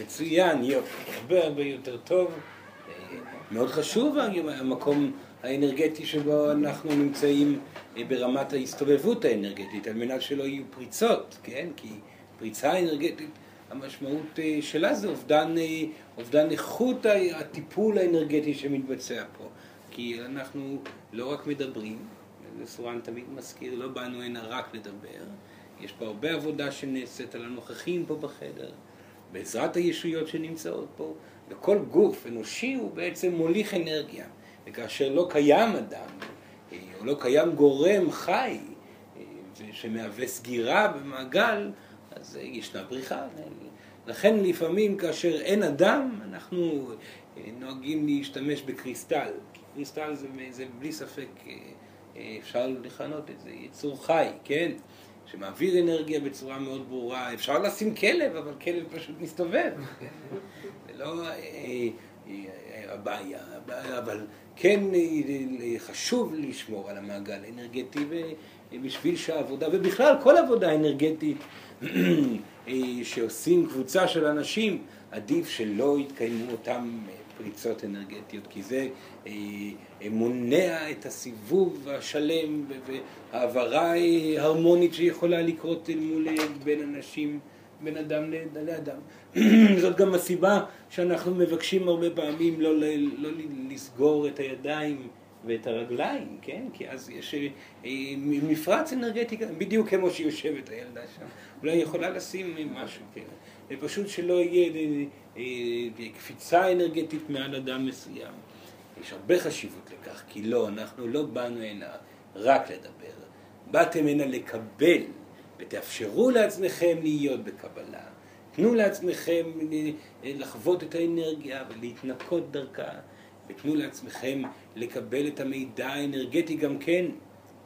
מצוין, יופי, הרבה הרבה יותר טוב. אה, מאוד חשוב המקום האנרגטי שבו אנחנו נמצאים אה, ברמת ההסתובבות האנרגטית, על מנת שלא יהיו פריצות, כן? כי פריצה אנרגטית, המשמעות אה, שלה זה אובדן, אובדן איכות הטיפול האנרגטי שמתבצע פה. כי אנחנו לא רק מדברים, וסורן תמיד מזכיר, לא באנו הנה רק לדבר, יש פה הרבה עבודה שנעשית על הנוכחים פה בחדר, בעזרת הישויות שנמצאות פה, וכל גוף אנושי הוא בעצם מוליך אנרגיה. וכאשר לא קיים אדם, אה, או לא קיים גורם חי, אה, שמהווה סגירה במעגל, אז אה, ישנה בריחה. לכן לפעמים כאשר אין אדם, אנחנו נוהגים להשתמש בקריסטל. קריסטל זה, זה בלי ספק, אפשר לכנות את זה, יצור חי, כן? שמעביר אנרגיה בצורה מאוד ברורה. אפשר לשים כלב, אבל כלב פשוט מסתובב. זה לא הבעיה, אבל כן חשוב לשמור על המעגל האנרגטי בשביל שהעבודה, ובכלל כל עבודה אנרגטית שעושים קבוצה של אנשים, עדיף שלא יתקיימו אותם פריצות אנרגטיות, כי זה אה, מונע את הסיבוב השלם והעברה הרמונית שיכולה לקרות אל מול בין אנשים, בין אדם לאדם. זאת גם הסיבה שאנחנו מבקשים הרבה פעמים לא, לא, לא לסגור את הידיים ואת הרגליים, כן? כי אז יש אה, מפרץ אנרגטי, בדיוק כמו שיושבת הילדה שם. אולי יכולה לשים משהו, כן? ופשוט שלא יהיה אה, אה, קפיצה אנרגטית מעל אדם מסוים. יש הרבה חשיבות לכך, כי לא, אנחנו לא באנו הנה רק לדבר. באתם הנה לקבל, ותאפשרו לעצמכם להיות בקבלה. תנו לעצמכם לחוות את האנרגיה ולהתנקות דרכה, ותנו לעצמכם לקבל את המידע האנרגטי גם כן,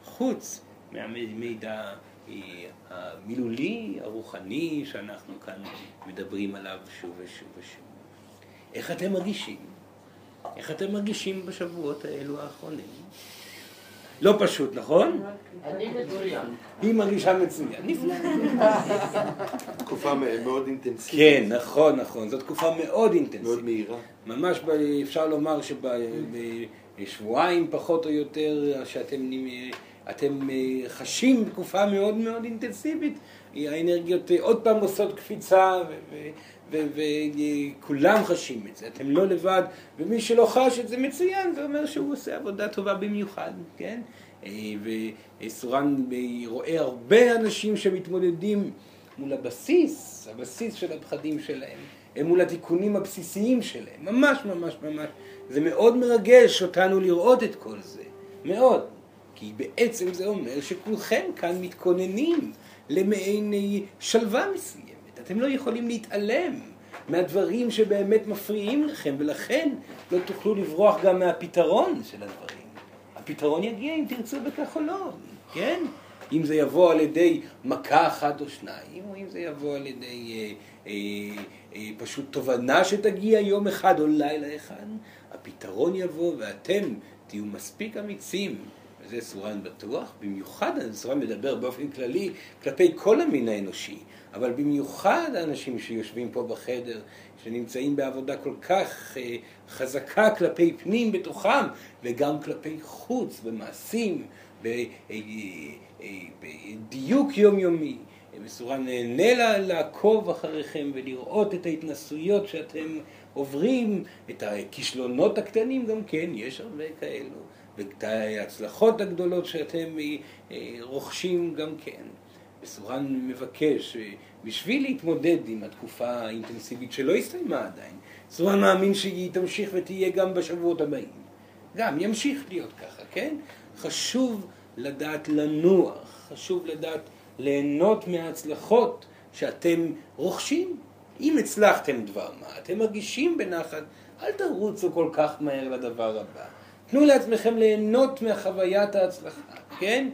חוץ מהמידע אה, המילולי, הרוחני, שאנחנו כאן מדברים עליו שוב ושוב ושוב. איך אתם מרגישים? איך אתם מרגישים בשבועות האלו האחרונים? לא פשוט, נכון? אני מצוין. היא מרגישה מצוין. נפלא. תקופה מאוד אינטנסיבית. כן, נכון, נכון. זו תקופה מאוד אינטנסיבית. מאוד מהירה. ממש אפשר לומר שבשבועיים פחות או יותר שאתם אתם אה, חשים תקופה מאוד מאוד אינטנסיבית. האנרגיות אה, עוד פעם עושות קפיצה וכולם חשים את זה, אתם לא לבד, ומי שלא חש את זה מצוין, זה אומר שהוא עושה עבודה טובה במיוחד, כן? אה, וסורן רואה הרבה אנשים שמתמודדים מול הבסיס, הבסיס של הפחדים שלהם, מול התיקונים הבסיסיים שלהם, ממש ממש ממש. זה מאוד מרגש אותנו לראות את כל זה, מאוד. כי בעצם זה אומר שכולכם כאן מתכוננים למעין שלווה מסוימת. אתם לא יכולים להתעלם מהדברים שבאמת מפריעים לכם, ולכן לא תוכלו לברוח גם מהפתרון של הדברים. הפתרון יגיע אם תרצו בכך או לא, כן? אם זה יבוא על ידי מכה אחת או שניים, או אם זה יבוא על ידי אה, אה, אה, פשוט תובנה שתגיע יום אחד או לילה אחד, הפתרון יבוא ואתם תהיו מספיק אמיצים וזה סורן בטוח, במיוחד סורן מדבר באופן כללי כלפי כל המין האנושי, אבל במיוחד האנשים שיושבים פה בחדר, שנמצאים בעבודה כל כך אה, חזקה כלפי פנים בתוכם, וגם כלפי חוץ, במעשים, בדיוק אה, אה, יומיומי. מסורן נהנה לעקוב אחריכם ולראות את ההתנסויות שאתם עוברים, את הכישלונות הקטנים גם כן, יש הרבה כאלו. ואת ההצלחות הגדולות שאתם אה, רוכשים גם כן. וסורן מבקש, אה, בשביל להתמודד עם התקופה האינטנסיבית שלא הסתיימה עדיין, סורן מאמין שהיא תמשיך ותהיה גם בשבועות הבאים. גם ימשיך להיות ככה, כן? חשוב לדעת לנוח, חשוב לדעת ליהנות מההצלחות שאתם רוכשים. אם הצלחתם דבר מה, אתם מרגישים בנחת, אל תרוצו כל כך מהר לדבר הבא. תנו לעצמכם ליהנות מחוויית ההצלחה, כן?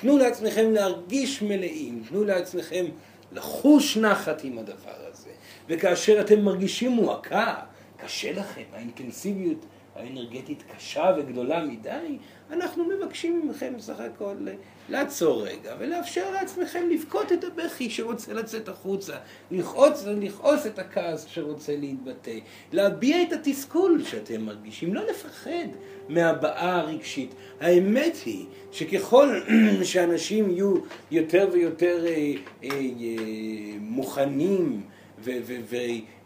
תנו לעצמכם להרגיש מלאים, תנו לעצמכם לחוש נחת עם הדבר הזה. וכאשר אתם מרגישים מועקה, קשה לכם, האינטנסיביות האנרגטית קשה וגדולה מדי, אנחנו מבקשים מכם בסך הכל לעצור רגע ולאפשר לעצמכם לבכות את הבכי שרוצה לצאת החוצה, לכעוס, לכעוס את הכעס שרוצה להתבטא, להביע את התסכול שאתם מרגישים, לא לפחד מהבעה הרגשית. האמת היא שככל שאנשים יהיו יותר ויותר אה, אה, אה, מוכנים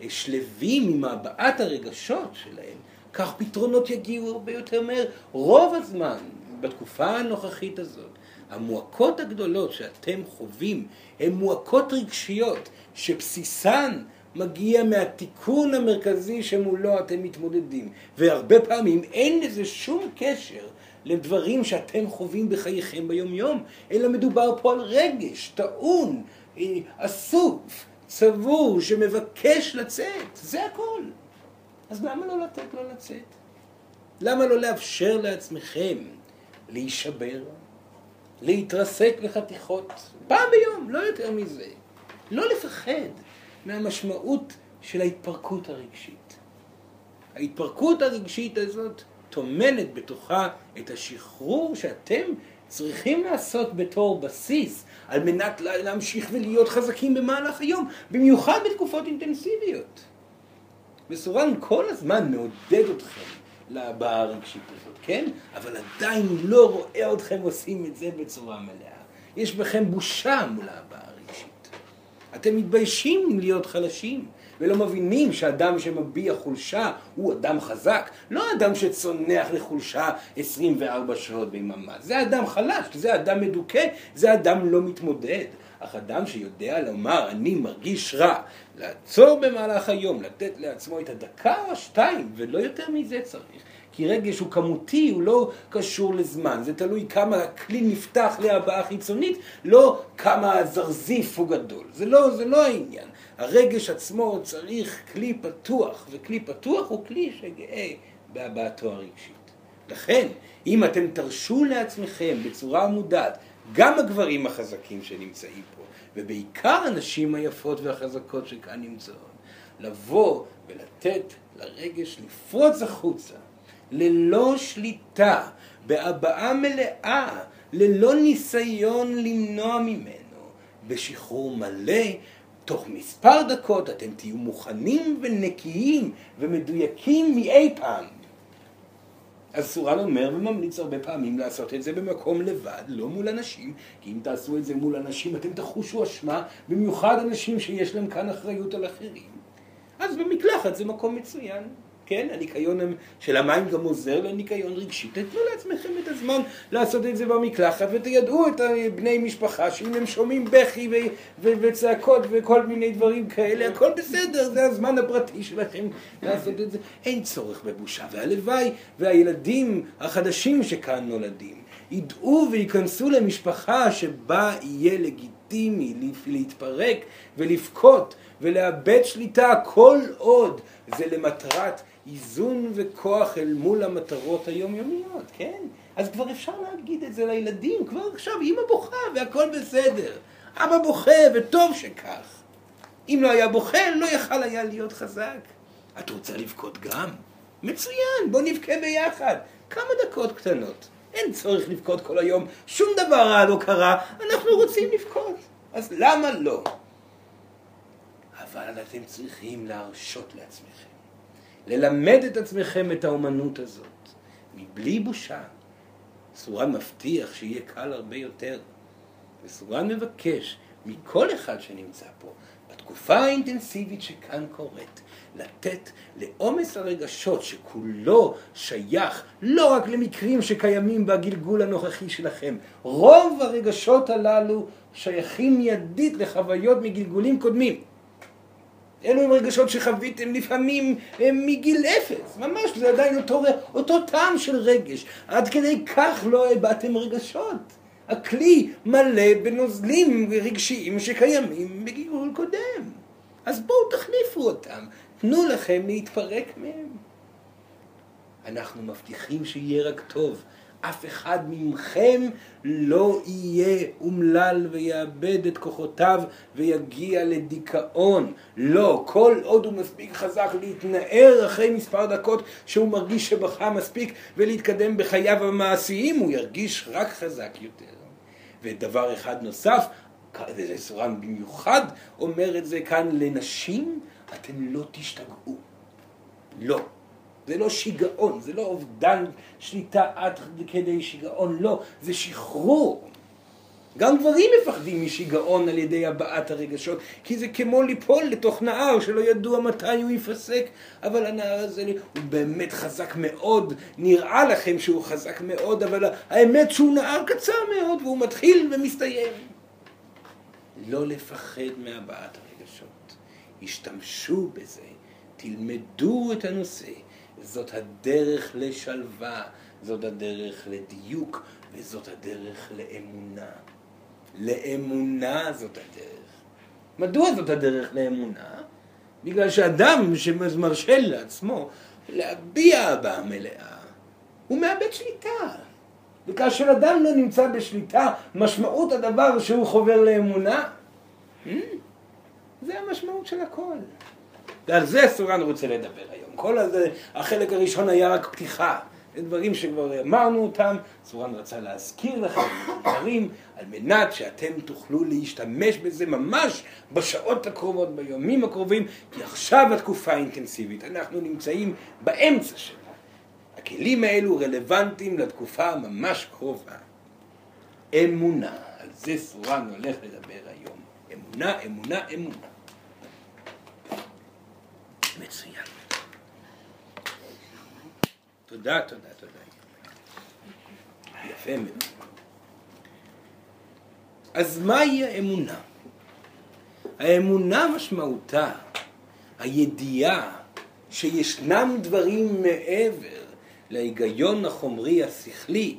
ושלווים עם הבעת הרגשות שלהם, כך פתרונות יגיעו הרבה יותר מהר. רוב הזמן, בתקופה הנוכחית הזאת, המועקות הגדולות שאתם חווים הן מועקות רגשיות שבסיסן מגיע מהתיקון המרכזי שמולו אתם מתמודדים. והרבה פעמים אין לזה שום קשר לדברים שאתם חווים בחייכם ביומיום, אלא מדובר פה על רגש טעון, אה, אסוף, צבור, שמבקש לצאת. זה הכל. אז למה לא לתת לו לצאת? למה לא לאפשר לעצמכם להישבר, להתרסק לחתיכות, פעם ביום, לא יותר מזה. לא לפחד מהמשמעות של ההתפרקות הרגשית. ההתפרקות הרגשית הזאת טומנת בתוכה את השחרור שאתם צריכים לעשות בתור בסיס על מנת להמשיך ולהיות חזקים במהלך היום, במיוחד בתקופות אינטנסיביות. מסורן כל הזמן מעודד אתכם להבעה הרגשית הזאת, כן? אבל עדיין לא רואה אתכם עושים את זה בצורה מלאה. יש בכם בושה מול ההבעה הרגשית. אתם מתביישים להיות חלשים. ולא מבינים שאדם שמביע חולשה הוא אדם חזק, לא אדם שצונח לחולשה 24 שעות ביממה. זה אדם חלש, זה אדם מדוכא, זה אדם לא מתמודד. אך אדם שיודע לומר, אני מרגיש רע, לעצור במהלך היום, לתת לעצמו את הדקה או השתיים, ולא יותר מזה צריך. כי רגש הוא כמותי, הוא לא קשור לזמן. זה תלוי כמה הכלי נפתח להבעה חיצונית, לא כמה הזרזיף הוא גדול. זה לא, זה לא העניין. הרגש עצמו צריך כלי פתוח, וכלי פתוח הוא כלי שגאה בהבעתו הרגשית. לכן, אם אתם תרשו לעצמכם בצורה מודעת, גם הגברים החזקים שנמצאים פה, ובעיקר הנשים היפות והחזקות שכאן נמצאות, לבוא ולתת לרגש לפרוץ החוצה, ללא שליטה, בהבעה מלאה, ללא ניסיון למנוע ממנו, בשחרור מלא תוך מספר דקות אתם תהיו מוכנים ונקיים ומדויקים מאי פעם. אז סורן אומר וממליץ הרבה פעמים לעשות את זה במקום לבד, לא מול אנשים, כי אם תעשו את זה מול אנשים אתם תחושו אשמה, במיוחד אנשים שיש להם כאן אחריות על אחרים. אז במקלחת זה מקום מצוין. כן, הניקיון של המים גם עוזר לניקיון רגשי. תתנו לעצמכם את הזמן לעשות את זה במקלחת ותיידעו את בני משפחה שאם הם שומעים בכי ו- ו- וצעקות וכל מיני דברים כאלה, הכל בסדר, זה הזמן הפרטי שלכם לעשות את זה. אין צורך בבושה. והלוואי והילדים החדשים שכאן נולדים ידעו וייכנסו למשפחה שבה יהיה לגיטימי להתפרק ולבכות ולאבד שליטה כל עוד זה למטרת איזון וכוח אל מול המטרות היומיומיות, כן? אז כבר אפשר להגיד את זה לילדים, כבר עכשיו אמא בוכה והכל בסדר. אבא בוכה וטוב שכך. אם לא היה בוכה, לא יכל היה להיות חזק. את רוצה לבכות גם? מצוין, בוא נבכה ביחד. כמה דקות קטנות. אין צורך לבכות כל היום, שום דבר רע לא קרה, אנחנו רוצים לבכות. אז למה לא? אבל אתם צריכים להרשות לעצמכם. ללמד את עצמכם את האומנות הזאת, מבלי בושה. סורן מבטיח שיהיה קל הרבה יותר. וסורן מבקש מכל אחד שנמצא פה, בתקופה האינטנסיבית שכאן קורית, לתת לעומס הרגשות שכולו שייך לא רק למקרים שקיימים בגלגול הנוכחי שלכם. רוב הרגשות הללו שייכים מיידית לחוויות מגלגולים קודמים. אלו הם רגשות שחוויתם לפעמים מגיל אפס, ממש, זה עדיין אותו, אותו טעם של רגש. עד כדי כך לא הבעתם רגשות. הכלי מלא בנוזלים רגשיים שקיימים בגיגול קודם. אז בואו תחליפו אותם, תנו לכם להתפרק מהם. אנחנו מבטיחים שיהיה רק טוב. אף אחד מכם לא יהיה אומלל ויאבד את כוחותיו ויגיע לדיכאון. לא, כל עוד הוא מספיק חזק להתנער אחרי מספר דקות שהוא מרגיש שבכה מספיק ולהתקדם בחייו המעשיים, הוא ירגיש רק חזק יותר. ודבר אחד נוסף, סורן במיוחד אומר את זה כאן לנשים, אתן לא תשתגעו. לא. זה לא שיגעון, זה לא אובדן שליטה עד כדי שיגעון, לא, זה שחרור. גם גברים מפחדים משיגעון על ידי הבעת הרגשות, כי זה כמו ליפול לתוך נהר שלא ידוע מתי הוא ייפסק, אבל הנהר הזה הוא באמת חזק מאוד, נראה לכם שהוא חזק מאוד, אבל האמת שהוא נהר קצר מאוד והוא מתחיל ומסתיים. לא לפחד מהבעת הרגשות, השתמשו בזה, תלמדו את הנושא. זאת הדרך לשלווה, זאת הדרך לדיוק, וזאת הדרך לאמונה. לאמונה זאת הדרך. מדוע זאת הדרך לאמונה? בגלל שאדם שמרשה לעצמו להביע הבעה מלאה, הוא מאבד שליטה. וכאשר אדם לא נמצא בשליטה, משמעות הדבר שהוא חובר לאמונה, hmm, זה המשמעות של הכל. ועל זה סורן רוצה לדבר היום. כל הזה, החלק הראשון היה רק פתיחה. זה דברים שכבר אמרנו אותם, סורן רצה להזכיר לכם דברים על מנת שאתם תוכלו להשתמש בזה ממש בשעות הקרובות, ביומים הקרובים, כי עכשיו התקופה אינטנסיבית, אנחנו נמצאים באמצע שלה. הכלים האלו רלוונטיים לתקופה ממש קרובה. אמונה, על זה סורן הולך לדבר היום. אמונה, אמונה, אמונה. מצוין. תודה, תודה, תודה. יפה מאוד. אז מהי האמונה? האמונה משמעותה הידיעה שישנם דברים מעבר להיגיון החומרי השכלי,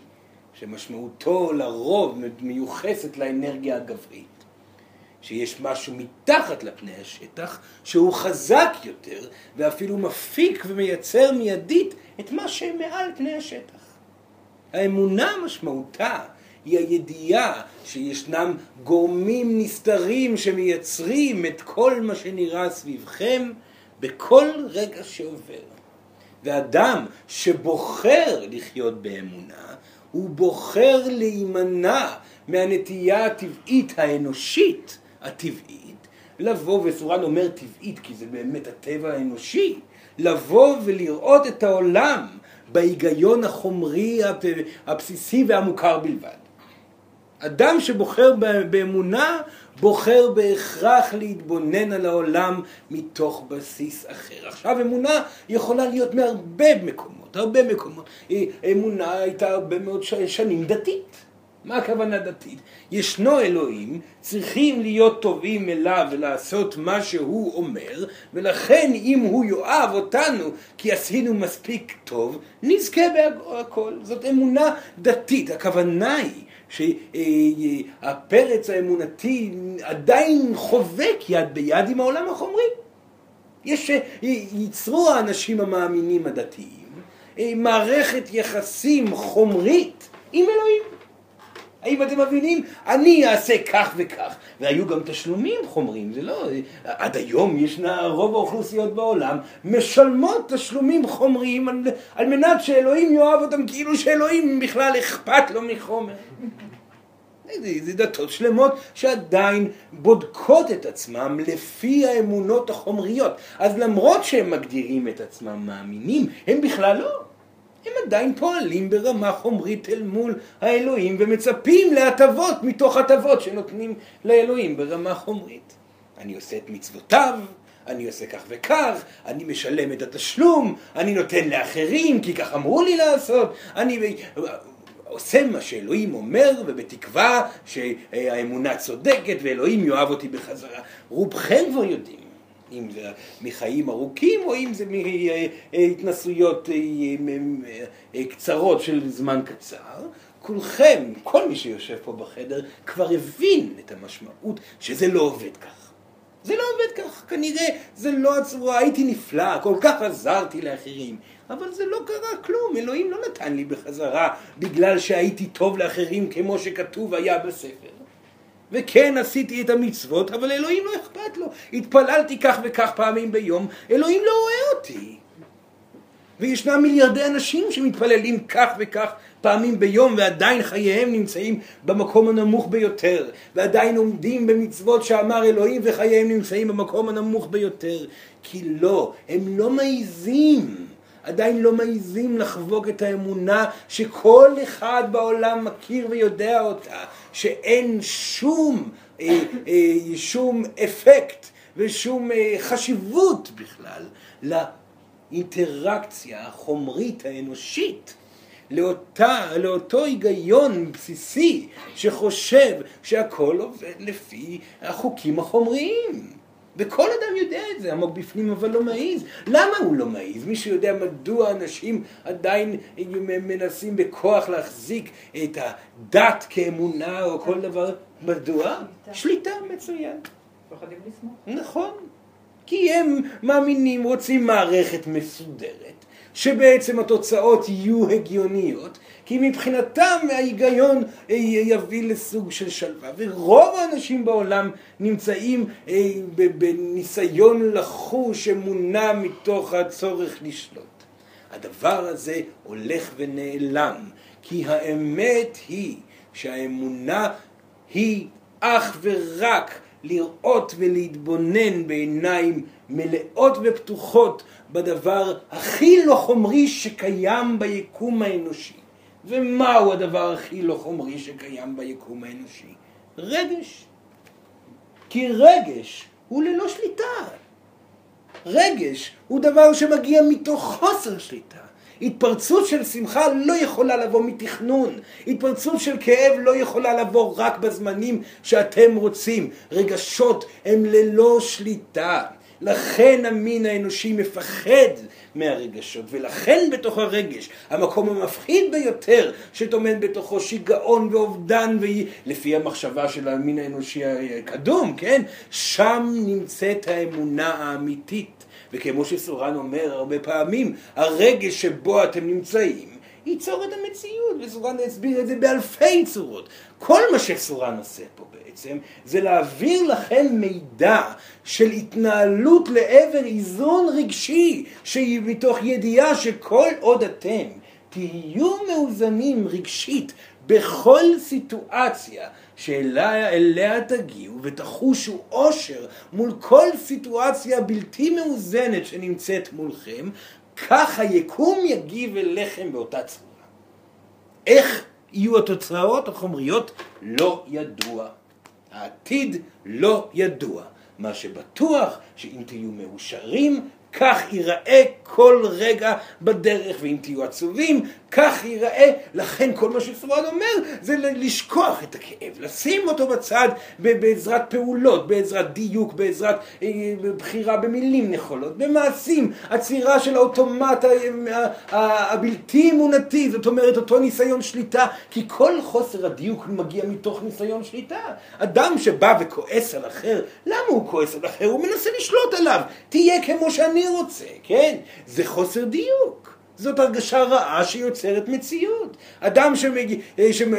שמשמעותו לרוב מיוחסת לאנרגיה הגברית. שיש משהו מתחת לפני השטח שהוא חזק יותר ואפילו מפיק ומייצר מיידית את מה שמעל פני השטח. האמונה משמעותה היא הידיעה שישנם גורמים נסתרים שמייצרים את כל מה שנראה סביבכם בכל רגע שעובר. ואדם שבוחר לחיות באמונה, הוא בוחר להימנע מהנטייה הטבעית האנושית הטבעית, לבוא, וסורן אומר טבעית כי זה באמת הטבע האנושי, לבוא ולראות את העולם בהיגיון החומרי הבסיסי והמוכר בלבד. אדם שבוחר באמונה בוחר בהכרח להתבונן על העולם מתוך בסיס אחר. עכשיו אמונה יכולה להיות מהרבה מקומות, הרבה מקומות. אמונה הייתה הרבה מאוד שנים דתית. מה הכוונה דתית? ישנו אלוהים, צריכים להיות טובים אליו ולעשות מה שהוא אומר, ולכן אם הוא יאהב אותנו כי עשינו מספיק טוב, נזכה בהכל. זאת אמונה דתית. הכוונה היא שהפרץ האמונתי עדיין חובק יד ביד עם העולם החומרי. יש, ייצרו האנשים המאמינים הדתיים מערכת יחסים חומרית עם אלוהים. האם אתם מבינים? אני אעשה כך וכך. והיו גם תשלומים חומריים, זה לא... עד היום ישנה, רוב האוכלוסיות בעולם משלמות תשלומים חומריים על, על מנת שאלוהים יאהב אותם כאילו שאלוהים בכלל אכפת לו מחומר. זה, זה דתות שלמות שעדיין בודקות את עצמם לפי האמונות החומריות. אז למרות שהם מגדירים את עצמם מאמינים, הם בכלל לא. הם עדיין פועלים ברמה חומרית אל מול האלוהים ומצפים להטבות מתוך הטבות שנותנים לאלוהים ברמה חומרית. אני עושה את מצוותיו, אני עושה כך וכך, אני משלם את התשלום, אני נותן לאחרים כי כך אמרו לי לעשות, אני עושה מה שאלוהים אומר ובתקווה שהאמונה צודקת ואלוהים יאהב אותי בחזרה. רובכם כבר יודעים אם זה מחיים ארוכים או אם זה מהתנסויות אה, אה, קצרות של זמן קצר, כולכם, כל מי שיושב פה בחדר, כבר הבין את המשמעות שזה לא עובד כך. זה לא עובד כך, כנראה זה לא הצורה, הייתי נפלא, כל כך עזרתי לאחרים. אבל זה לא קרה כלום, אלוהים לא נתן לי בחזרה בגלל שהייתי טוב לאחרים כמו שכתוב היה בספר. וכן עשיתי את המצוות, אבל אלוהים לא אכפת לו. התפללתי כך וכך פעמים ביום, אלוהים לא רואה אותי. וישנם מיליארדי אנשים שמתפללים כך וכך פעמים ביום ועדיין חייהם נמצאים במקום הנמוך ביותר ועדיין עומדים במצוות שאמר אלוהים וחייהם נמצאים במקום הנמוך ביותר כי לא, הם לא מעיזים עדיין לא מעיזים לחבוק את האמונה שכל אחד בעולם מכיר ויודע אותה שאין שום, אה, אה, שום אפקט ושום אה, חשיבות בכלל לאינטראקציה החומרית האנושית לאותה, לאותו היגיון בסיסי שחושב שהכל עובד לפי החוקים החומריים. וכל אדם יודע את זה, עמוק בפנים אבל לא מעז. למה הוא לא מעז? מישהו יודע מדוע אנשים עדיין מנסים בכוח להחזיק את הדת כאמונה או כל דבר? מדוע? שליטה, מצוין. נכון. כי הם מאמינים, רוצים מערכת מסודרת. שבעצם התוצאות יהיו הגיוניות, כי מבחינתם ההיגיון אה, יביא לסוג של שלווה. ורוב האנשים בעולם נמצאים אה, בניסיון לחוש אמונה מתוך הצורך לשלוט. הדבר הזה הולך ונעלם, כי האמת היא שהאמונה היא אך ורק לראות ולהתבונן בעיניים מלאות ופתוחות בדבר הכי לא חומרי שקיים ביקום האנושי. ומהו הדבר הכי לא חומרי שקיים ביקום האנושי? רגש. כי רגש הוא ללא שליטה. רגש הוא דבר שמגיע מתוך חוסר שליטה. התפרצות של שמחה לא יכולה לבוא מתכנון. התפרצות של כאב לא יכולה לבוא רק בזמנים שאתם רוצים. רגשות הם ללא שליטה. לכן המין האנושי מפחד מהרגשות, ולכן בתוך הרגש, המקום המפחיד ביותר שטומן בתוכו שיגעון ואובדן, לפי המחשבה של המין האנושי הקדום, כן? שם נמצאת האמונה האמיתית. וכמו שסורן אומר הרבה פעמים, הרגש שבו אתם נמצאים ייצור את המציאות, וסורן הסביר את זה באלפי צורות. כל מה שסורן עושה פה בעצם, זה להעביר לכם מידע של התנהלות לעבר איזון רגשי, שהיא מתוך ידיעה שכל עוד אתם תהיו מאוזנים רגשית בכל סיטואציה שאליה תגיעו ותחושו אושר מול כל סיטואציה בלתי מאוזנת שנמצאת מולכם, כך היקום יגיב אליכם באותה צורה. איך יהיו התוצאות החומריות? לא ידוע. העתיד לא ידוע. מה שבטוח, שאם תהיו מאושרים, כך ייראה כל רגע בדרך, ואם תהיו עצובים, כך ייראה. לכן כל מה שסורן אומר זה לשכוח את הכאב, לשים אותו בצד בעזרת פעולות, בעזרת דיוק, בעזרת אה, בחירה במילים נכונות, במעשים, עצירה של האוטומט הבלתי אמונתי, זאת אומרת אותו ניסיון שליטה, כי כל חוסר הדיוק מגיע מתוך ניסיון שליטה. אדם שבא וכועס על אחר, למה הוא כועס על אחר? הוא מנסה לשלוט עליו. תהיה כמו שאני רוצה, כן? זה חוסר דיוק. זאת הרגשה רעה שיוצרת מציאות. אדם שמג...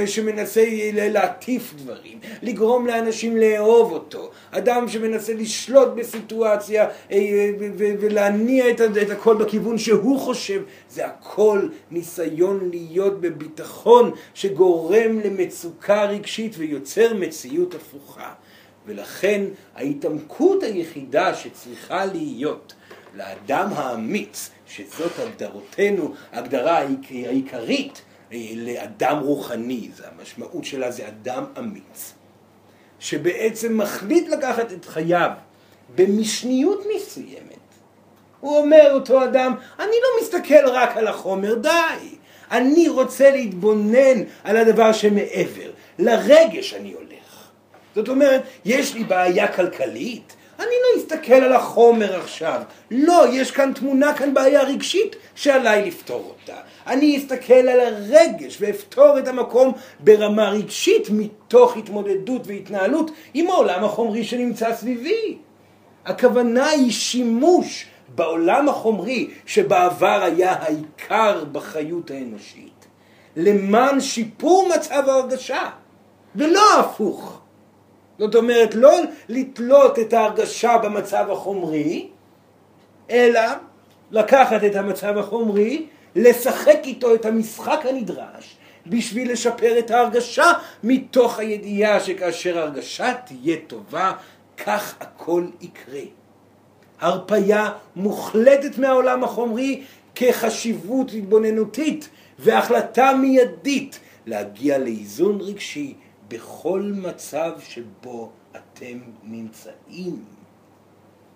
שמנסה להטיף דברים, לגרום לאנשים לאהוב אותו, אדם שמנסה לשלוט בסיטואציה אה, ולהניע את הכל בכיוון שהוא חושב, זה הכל ניסיון להיות בביטחון שגורם למצוקה רגשית ויוצר מציאות הפוכה. ולכן ההתעמקות היחידה שצריכה להיות לאדם האמיץ, שזאת הגדרותינו, הגדרה העיקרית אה, לאדם רוחני, זה המשמעות שלה זה אדם אמיץ, שבעצם מחליט לקחת את חייו במשניות מסוימת. הוא אומר אותו אדם, אני לא מסתכל רק על החומר, די. אני רוצה להתבונן על הדבר שמעבר. לרגש אני הולך. זאת אומרת, יש לי בעיה כלכלית, אני לא אסתכל על החומר עכשיו. לא, יש כאן תמונה, כאן בעיה רגשית שעליי לפתור אותה. אני אסתכל על הרגש ואפתור את המקום ברמה רגשית מתוך התמודדות והתנהלות עם העולם החומרי שנמצא סביבי. הכוונה היא שימוש בעולם החומרי, שבעבר היה העיקר בחיות האנושית, למען שיפור מצב ההרגשה, ולא הפוך. זאת אומרת, לא לתלות את ההרגשה במצב החומרי, אלא לקחת את המצב החומרי, לשחק איתו את המשחק הנדרש בשביל לשפר את ההרגשה מתוך הידיעה שכאשר ההרגשה תהיה טובה, כך הכל יקרה. הרפייה מוחלטת מהעולם החומרי כחשיבות התבוננותית והחלטה מיידית להגיע לאיזון רגשי בכל מצב שבו אתם נמצאים.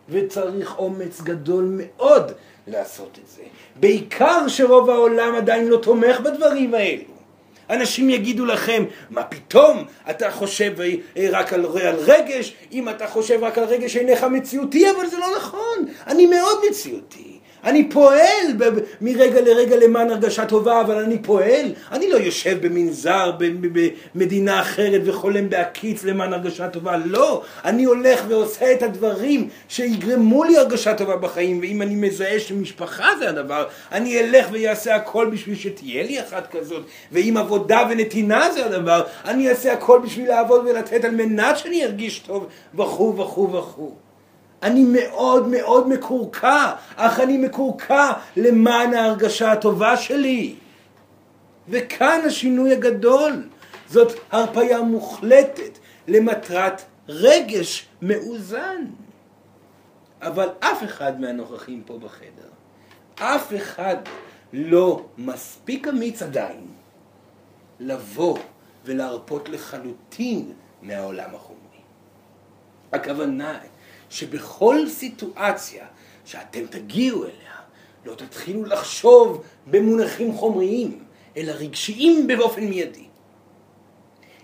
וצריך אומץ גדול מאוד לעשות את זה. בעיקר שרוב העולם עדיין לא תומך בדברים האלו. אנשים יגידו לכם, מה פתאום אתה חושב רק על, על רגש, אם אתה חושב רק על רגש אינך מציאותי, אבל זה לא נכון, אני מאוד מציאותי. אני פועל מרגע לרגע למען הרגשה טובה, אבל אני פועל. אני לא יושב במנזר במדינה אחרת וחולם בהקיץ למען הרגשה טובה. לא. אני הולך ועושה את הדברים שיגרמו לי הרגשה טובה בחיים, ואם אני מזהה שמשפחה זה הדבר, אני אלך ואעשה הכל בשביל שתהיה לי אחת כזאת. ואם עבודה ונתינה זה הדבר, אני אעשה הכל בשביל לעבוד ולתת על מנת שאני ארגיש טוב, וכו' וכו' וכו'. אני מאוד מאוד מקורקע, אך אני מקורקע למען ההרגשה הטובה שלי. וכאן השינוי הגדול. זאת הרפאיה מוחלטת למטרת רגש מאוזן. אבל אף אחד מהנוכחים פה בחדר, אף אחד לא מספיק אמיץ עדיין לבוא ולהרפות לחלוטין מהעולם החומרי. הכוונה היא שבכל סיטואציה שאתם תגיעו אליה, לא תתחילו לחשוב במונחים חומריים, אלא רגשיים באופן מיידי.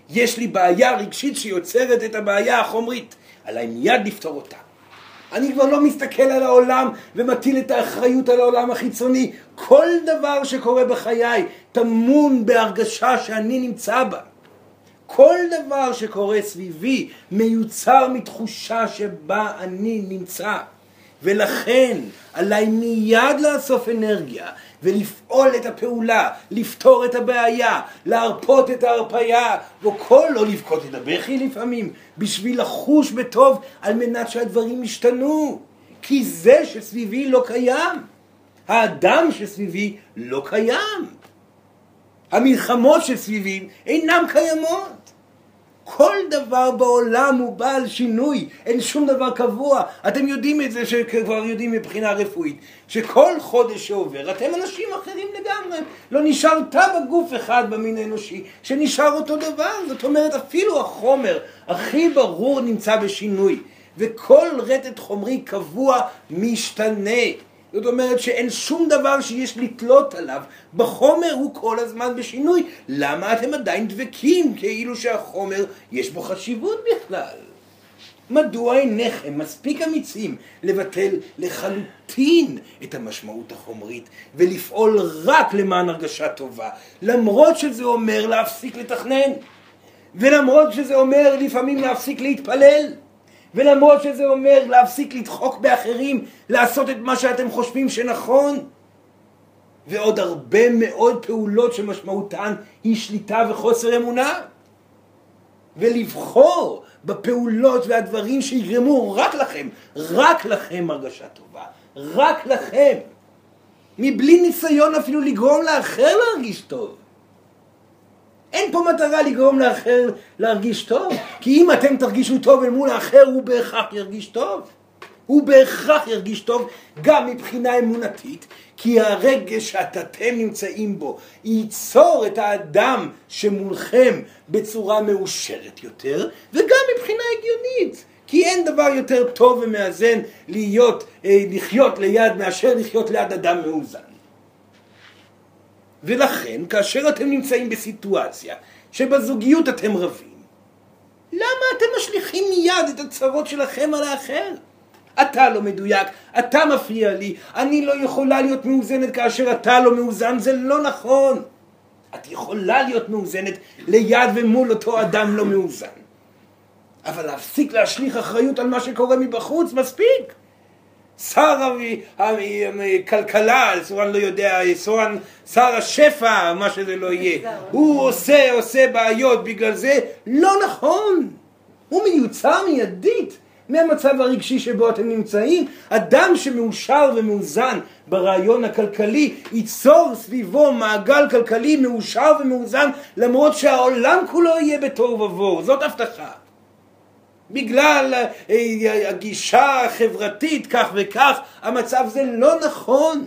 יש לי בעיה רגשית שיוצרת את הבעיה החומרית, עליי מיד לפתור אותה. אני כבר לא מסתכל על העולם ומטיל את האחריות על העולם החיצוני. כל דבר שקורה בחיי טמון בהרגשה שאני נמצא בה. כל דבר שקורה סביבי מיוצר מתחושה שבה אני נמצא. ולכן עליי מיד לאסוף אנרגיה ולפעול את הפעולה, לפתור את הבעיה, להרפות את ההרפאיה, וכל לא לבכות את הבכי לפעמים, בשביל לחוש בטוב על מנת שהדברים ישתנו. כי זה שסביבי לא קיים. האדם שסביבי לא קיים. המלחמות שסביבי אינם קיימות. כל דבר בעולם הוא בעל שינוי, אין שום דבר קבוע. אתם יודעים את זה, שכבר יודעים מבחינה רפואית, שכל חודש שעובר אתם אנשים אחרים לגמרי. לא נשאר תא בגוף אחד במין האנושי שנשאר אותו דבר. זאת אומרת, אפילו החומר הכי ברור נמצא בשינוי. וכל רטט חומרי קבוע משתנה. זאת אומרת שאין שום דבר שיש לתלות עליו. בחומר הוא כל הזמן בשינוי. למה אתם עדיין דבקים כאילו שהחומר יש בו חשיבות בכלל? מדוע אינכם מספיק אמיצים לבטל לחלוטין את המשמעות החומרית ולפעול רק למען הרגשה טובה, למרות שזה אומר להפסיק לתכנן, ולמרות שזה אומר לפעמים להפסיק להתפלל, ולמרות שזה אומר להפסיק לדחוק באחרים, לעשות את מה שאתם חושבים שנכון. ועוד הרבה מאוד פעולות שמשמעותן היא שליטה וחוסר אמונה. ולבחור בפעולות והדברים שיגרמו רק לכם, רק לכם הרגשה טובה, רק לכם. מבלי ניסיון אפילו לגרום לאחר להרגיש טוב. אין פה מטרה לגרום לאחר להרגיש טוב, כי אם אתם תרגישו טוב אל מול האחר, הוא בהכרח ירגיש טוב. הוא בהכרח ירגיש טוב גם מבחינה אמונתית, כי הרגש שאתם נמצאים בו ייצור את האדם שמולכם בצורה מאושרת יותר, וגם מבחינה הגיונית. כי אין דבר יותר טוב ומאזן להיות, אה, לחיות ליד מאשר לחיות ליד אדם מאוזן. ולכן, כאשר אתם נמצאים בסיטואציה שבזוגיות אתם רבים, למה אתם משליכים מיד את הצרות שלכם על האחר? אתה לא מדויק, אתה מפריע לי, אני לא יכולה להיות מאוזנת כאשר אתה לא מאוזן, זה לא נכון. את יכולה להיות מאוזנת ליד ומול אותו אדם לא מאוזן. אבל להפסיק להשליך אחריות על מה שקורה מבחוץ, מספיק. שר הכלכלה, סורן לא יודע, סורן שר השפע, מה שזה לא יהיה, הוא עושה, עושה בעיות בגלל זה, לא נכון, הוא מיוצר מיידית מהמצב הרגשי שבו אתם נמצאים. אדם שמאושר ומאוזן ברעיון הכלכלי ייצור סביבו מעגל כלכלי מאושר ומאוזן למרות שהעולם כולו יהיה בתוהו ובוהו, זאת הבטחה. בגלל אה, הגישה החברתית כך וכך, המצב זה לא נכון.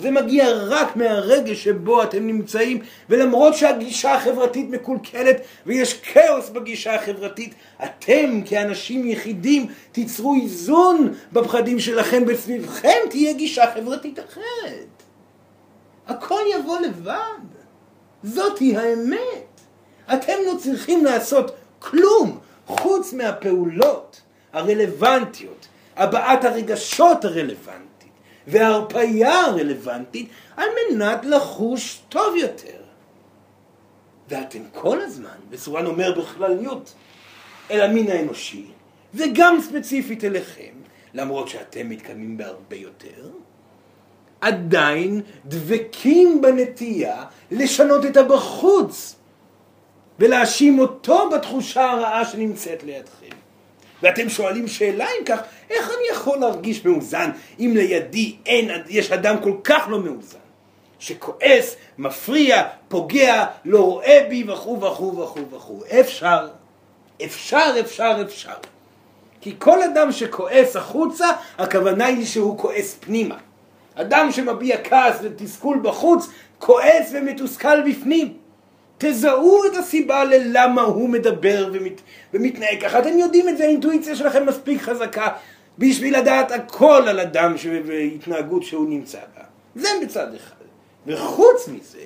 זה מגיע רק מהרגע שבו אתם נמצאים, ולמרות שהגישה החברתית מקולקלת ויש כאוס בגישה החברתית, אתם כאנשים יחידים תיצרו איזון בפחדים שלכם, וסביבכם תהיה גישה חברתית אחרת. הכל יבוא לבד. זאתי האמת. אתם לא צריכים לעשות כלום חוץ מהפעולות הרלוונטיות, הבעת הרגשות הרלוונטית. וההרפאיה הרלוונטית על מנת לחוש טוב יותר. ואתם כל הזמן, וסורן אומר בכלליות, אל המין האנושי, וגם ספציפית אליכם, למרות שאתם מתקדמים בהרבה יותר, עדיין דבקים בנטייה לשנות את הבחוץ ולהאשים אותו בתחושה הרעה שנמצאת לידכם. ואתם שואלים שאלה אם כך, איך אני יכול להרגיש מאוזן אם לידי אין, יש אדם כל כך לא מאוזן, שכועס, מפריע, פוגע, לא רואה בי וכו' וכו' וכו' וכו'. אפשר, אפשר, אפשר, אפשר. כי כל אדם שכועס החוצה, הכוונה היא שהוא כועס פנימה. אדם שמביע כעס ותסכול בחוץ, כועס ומתוסכל בפנים. תזהו את הסיבה ללמה הוא מדבר ומת, ומתנהג ככה. אתם יודעים את זה, האינטואיציה שלכם מספיק חזקה בשביל לדעת הכל על אדם והתנהגות שהוא נמצא בה. זה בצד אחד. וחוץ מזה,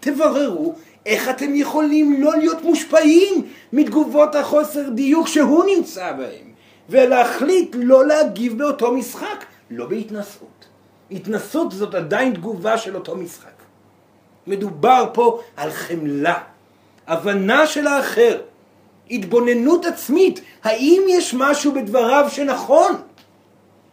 תבררו איך אתם יכולים לא להיות מושפעים מתגובות החוסר דיוק שהוא נמצא בהם, ולהחליט לא להגיב באותו משחק, לא בהתנסות. התנסות זאת עדיין תגובה של אותו משחק. מדובר פה על חמלה, הבנה של האחר, התבוננות עצמית, האם יש משהו בדבריו שנכון?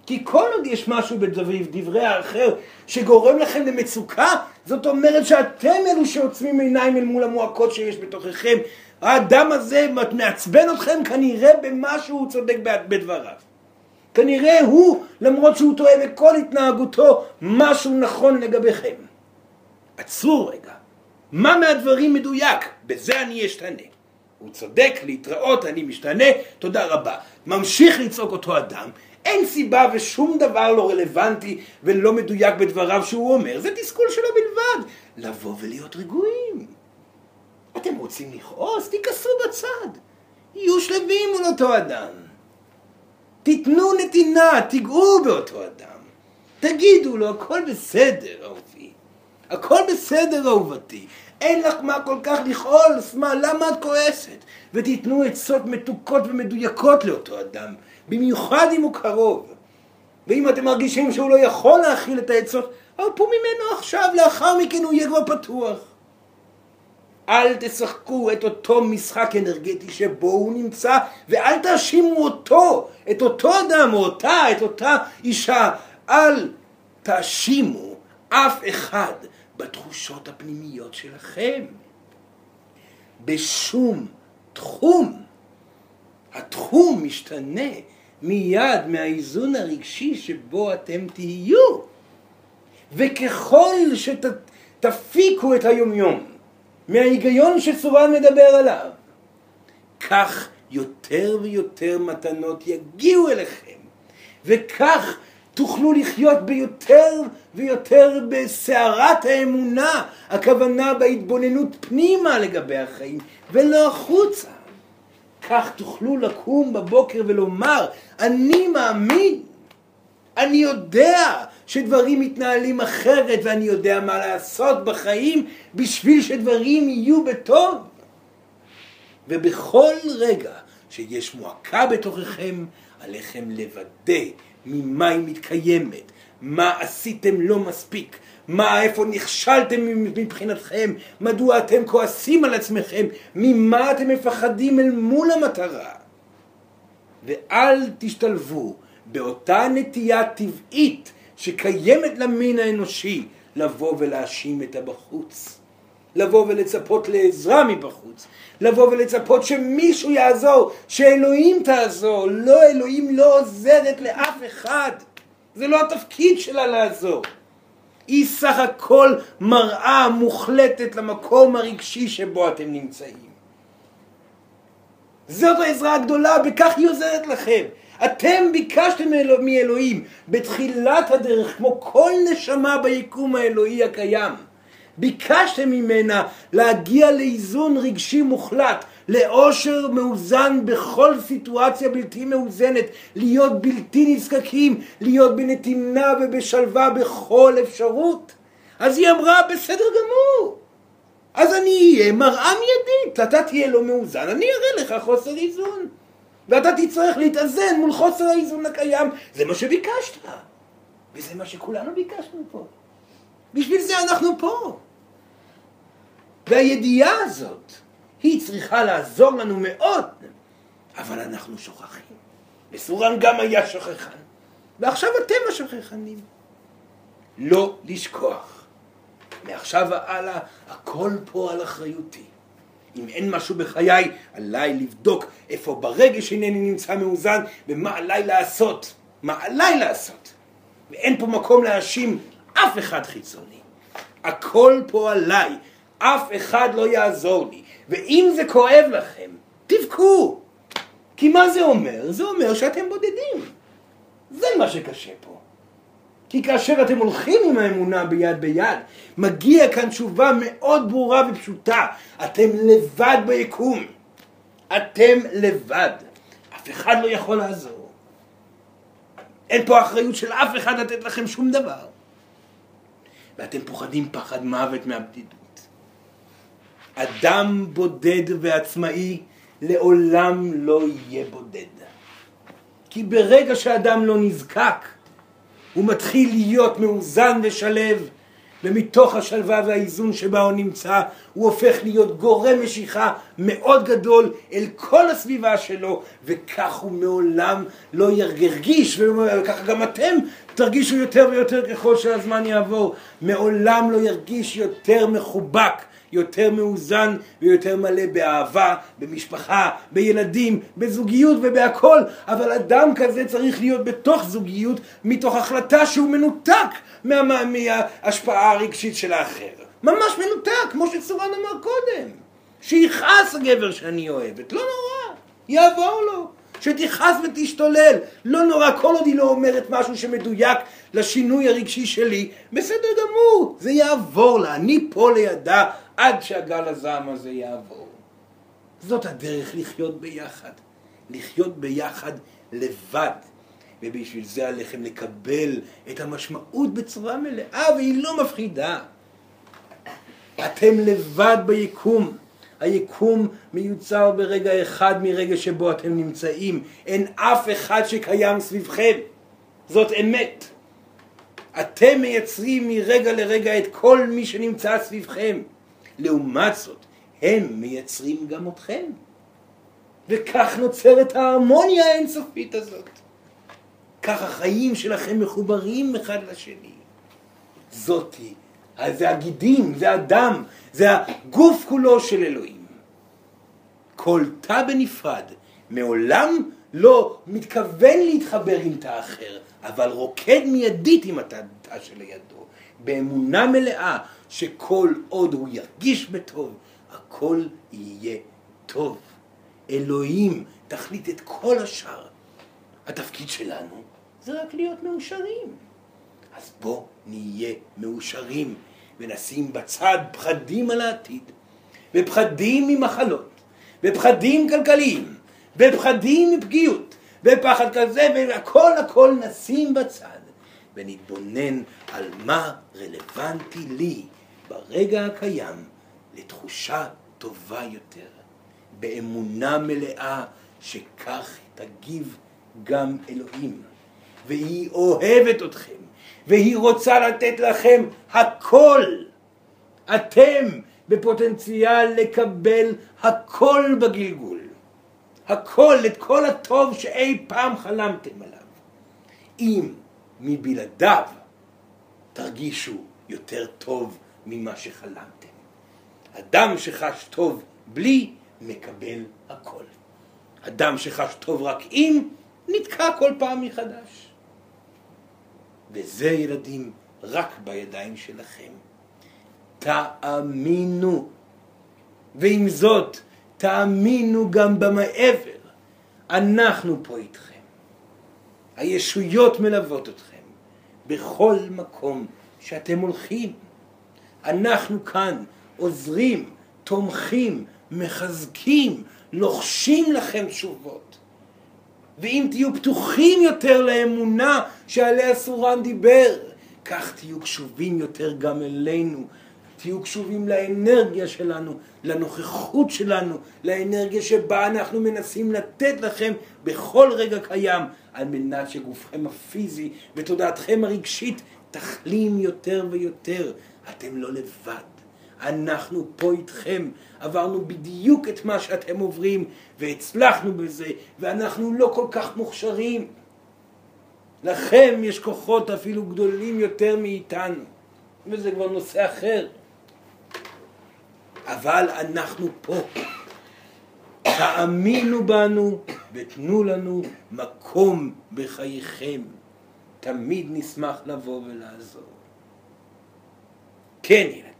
כי כל עוד יש משהו בדברי האחר שגורם לכם למצוקה, זאת אומרת שאתם אלו שעוצמים עיניים אל מול המועקות שיש בתוככם. האדם הזה מעצבן אתכם כנראה במה שהוא צודק בדבריו. כנראה הוא, למרות שהוא טועה בכל התנהגותו, משהו נכון לגביכם. עצרו רגע, מה מהדברים מדויק? בזה אני אשתנה. הוא צודק, להתראות, אני משתנה, תודה רבה. ממשיך לצעוק אותו אדם, אין סיבה ושום דבר לא רלוונטי ולא מדויק בדבריו שהוא אומר, זה תסכול שלו בלבד. לבוא ולהיות רגועים. אתם רוצים לכעוס? תיכנסו בצד. יהיו שלווים מול אותו אדם. תיתנו נתינה, תיגעו באותו אדם. תגידו לו, הכל בסדר, אהובי. הכל בסדר, אהובתי. אין לך מה כל כך לכעוס, מה, למה את כועסת? ותיתנו עצות מתוקות ומדויקות לאותו אדם, במיוחד אם הוא קרוב. ואם אתם מרגישים שהוא לא יכול להכיל את העצות, הרפו ממנו עכשיו, לאחר מכן הוא יהיה כבר פתוח. אל תשחקו את אותו משחק אנרגטי שבו הוא נמצא, ואל תאשימו אותו, את אותו אדם או אותה, את אותה אישה. אל תאשימו אף אחד בתחושות הפנימיות שלכם. בשום תחום. התחום משתנה מיד מהאיזון הרגשי שבו אתם תהיו. וככל שתפיקו שת, את היומיום מההיגיון שסורן מדבר עליו, כך יותר ויותר מתנות יגיעו אליכם, וכך תוכלו לחיות ביותר ויותר בסערת האמונה, הכוונה בהתבוננות פנימה לגבי החיים, ולא החוצה. כך תוכלו לקום בבוקר ולומר, אני מאמין, אני יודע שדברים מתנהלים אחרת ואני יודע מה לעשות בחיים בשביל שדברים יהיו בטוב. ובכל רגע שיש מועקה בתוככם, עליכם לוודא ממה היא מתקיימת, מה עשיתם לא מספיק, מה, איפה נכשלתם מבחינתכם, מדוע אתם כועסים על עצמכם, ממה אתם מפחדים אל מול המטרה. ואל תשתלבו באותה נטייה טבעית שקיימת למין האנושי לבוא ולהאשים את הבחוץ. לבוא ולצפות לעזרה מבחוץ, לבוא ולצפות שמישהו יעזור, שאלוהים תעזור. לא, אלוהים לא עוזרת לאף אחד. זה לא התפקיד שלה לעזור. היא סך הכל מראה מוחלטת למקום הרגשי שבו אתם נמצאים. זאת העזרה הגדולה, בכך היא עוזרת לכם. אתם ביקשתם מאלוהים בתחילת הדרך, כמו כל נשמה ביקום האלוהי הקיים. ביקשתם ממנה להגיע לאיזון רגשי מוחלט, לאושר מאוזן בכל סיטואציה בלתי מאוזנת, להיות בלתי נזקקים, להיות בנתינה ובשלווה בכל אפשרות. אז היא אמרה, בסדר גמור. אז אני אהיה מראה מיידית, אתה תהיה לא מאוזן, אני אראה לך חוסר איזון. ואתה תצטרך להתאזן מול חוסר האיזון הקיים. זה מה שביקשת. וזה מה שכולנו ביקשנו פה. בשביל זה אנחנו פה. והידיעה הזאת, היא צריכה לעזור לנו מאוד, אבל אנחנו שוכחים. מסורן גם היה שוכחן, ועכשיו אתם השוכחנים. לא לשכוח. מעכשיו והלאה, הכל פה על אחריותי. אם אין משהו בחיי, עליי לבדוק איפה ברגש אינני נמצא מאוזן ומה עליי לעשות. מה עליי לעשות. ואין פה מקום להאשים אף אחד חיצוני. הכל פה עליי. אף אחד לא יעזור לי. ואם זה כואב לכם, תבכו. כי מה זה אומר? זה אומר שאתם בודדים. זה מה שקשה פה. כי כאשר אתם הולכים עם האמונה ביד ביד, מגיע כאן תשובה מאוד ברורה ופשוטה. אתם לבד ביקום. אתם לבד. אף אחד לא יכול לעזור. אין פה אחריות של אף אחד לתת לכם שום דבר. ואתם פוחדים פחד מוות מהבדידות. אדם בודד ועצמאי לעולם לא יהיה בודד. כי ברגע שאדם לא נזקק, הוא מתחיל להיות מאוזן ושלב, ומתוך השלווה והאיזון שבה הוא נמצא, הוא הופך להיות גורם משיכה מאוד גדול אל כל הסביבה שלו, וכך הוא מעולם לא ירגיש, וככה גם אתם תרגישו יותר ויותר ככל שהזמן יעבור, מעולם לא ירגיש יותר מחובק יותר מאוזן ויותר מלא באהבה, במשפחה, בילדים, בזוגיות ובהכל, אבל אדם כזה צריך להיות בתוך זוגיות מתוך החלטה שהוא מנותק מה, מההשפעה הרגשית של האחר. ממש מנותק, כמו שצורן אמר קודם. שיכעס הגבר שאני אוהבת, לא נורא, יעבור לו. שתכעס ותשתולל, לא נורא, כל עוד היא לא אומרת משהו שמדויק לשינוי הרגשי שלי, בסדר גמור, זה יעבור לה, אני פה לידה, עד שהגל הזעם הזה יעבור. זאת הדרך לחיות ביחד. לחיות ביחד לבד. ובשביל זה עליכם לקבל את המשמעות בצורה מלאה, והיא לא מפחידה. אתם לבד ביקום. היקום מיוצר ברגע אחד מרגע שבו אתם נמצאים. אין אף אחד שקיים סביבכם. זאת אמת. אתם מייצרים מרגע לרגע את כל מי שנמצא סביבכם. לעומת זאת, הם מייצרים גם אתכם. וכך נוצרת ההרמוניה האינסופית הזאת. כך החיים שלכם מחוברים אחד לשני. זאתי, זה הגידים, זה הדם, זה הגוף כולו של אלוהים. כל תא בנפרד מעולם לא מתכוון להתחבר עם תא אחר, אבל רוקד מיידית עם התא שלידו, באמונה מלאה שכל עוד הוא ירגיש בטוב, הכל יהיה טוב. אלוהים תחליט את כל השאר. התפקיד שלנו זה רק להיות מאושרים. אז בוא נהיה מאושרים ונשים בצד פחדים על העתיד, ופחדים ממחלות, ופחדים כלכליים, ופחדים מפגיעות, ופחד כזה, והכל הכל נשים בצד, ונתבונן על מה רלוונטי לי ברגע הקיים לתחושה טובה יותר, באמונה מלאה שכך תגיב גם אלוהים. והיא אוהבת אתכם, והיא רוצה לתת לכם הכל. אתם בפוטנציאל לקבל הכל בגלגול. הכל, את כל הטוב שאי פעם חלמתם עליו. אם מבלעדיו תרגישו יותר טוב ממה שחלמתם. אדם שחש טוב בלי, מקבל הכל. אדם שחש טוב רק אם, נתקע כל פעם מחדש. וזה, ילדים, רק בידיים שלכם. תאמינו. ועם זאת, תאמינו גם במעבר. אנחנו פה איתכם. הישויות מלוות אתכם בכל מקום שאתם הולכים. אנחנו כאן עוזרים, תומכים, מחזקים, לוחשים לכם תשובות. ואם תהיו פתוחים יותר לאמונה שעליה סורן דיבר, כך תהיו קשובים יותר גם אלינו. תהיו קשובים לאנרגיה שלנו, לנוכחות שלנו, לאנרגיה שבה אנחנו מנסים לתת לכם בכל רגע קיים, על מנת שגופכם הפיזי ותודעתכם הרגשית תחלים יותר ויותר. אתם לא לבד. אנחנו פה איתכם, עברנו בדיוק את מה שאתם עוברים והצלחנו בזה ואנחנו לא כל כך מוכשרים. לכם יש כוחות אפילו גדולים יותר מאיתנו וזה כבר נושא אחר. אבל אנחנו פה. תאמינו בנו ותנו לנו מקום בחייכם. תמיד נשמח לבוא ולעזור. כן, ילדים,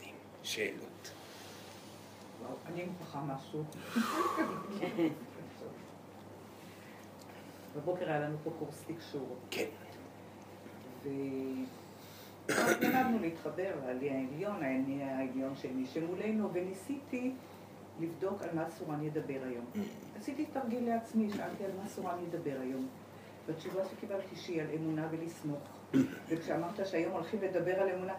שאלות. אני מוכרחה משהו. בבוקר היה לנו פה קורס תקשור. כן. ולמדנו להתחבר לעלי העליון, העני העליון של מי שמולנו, וניסיתי לבדוק על מה סורן ידבר היום. Mm. עשיתי תרגיל לעצמי, שאלתי על מה סורן ידבר היום. והתשובה שקיבלתי שהיא על אמונה ולסמוך. וכשאמרת שהיום הולכים לדבר על אמונה,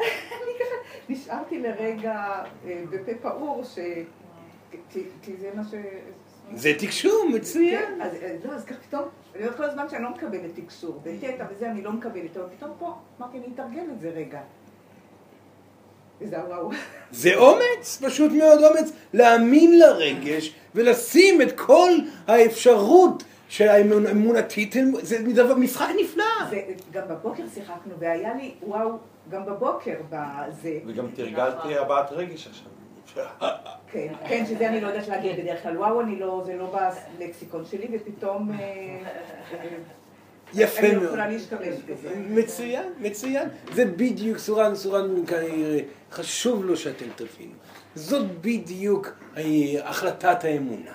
אני ככה נשארתי לרגע אה, בפה פעור, ש... כי זה מה ש... זה תקשור, מצוין. כן, אז אה, לא, אז ככה פתאום, אני אומרת כל הזמן שאני לא מקבלת תקשור, בטטה וזה אני לא מקבלת, אבל פתאום פה, אמרתי, אני אתרגל את זה רגע. זה אומץ, פשוט מאוד אומץ, להאמין לרגש ולשים את כל האפשרות שהאמונתית, זה משחק נפלא. גם בבוקר שיחקנו, והיה לי, וואו, גם בבוקר בזה. וגם תרגלתי הבעת רגש עכשיו. כן, כן, שזה אני לא יודעת להגיד בדרך כלל, וואו, אני לא, זה לא בלקסיקון שלי, ופתאום... אה, יפה מאוד. אני יכולה להשתמש בזה. מצוין, מצוין. זה בדיוק, סורן, סורן כנראה, חשוב לו שאתם תבינו. זאת בדיוק אה, החלטת האמונה.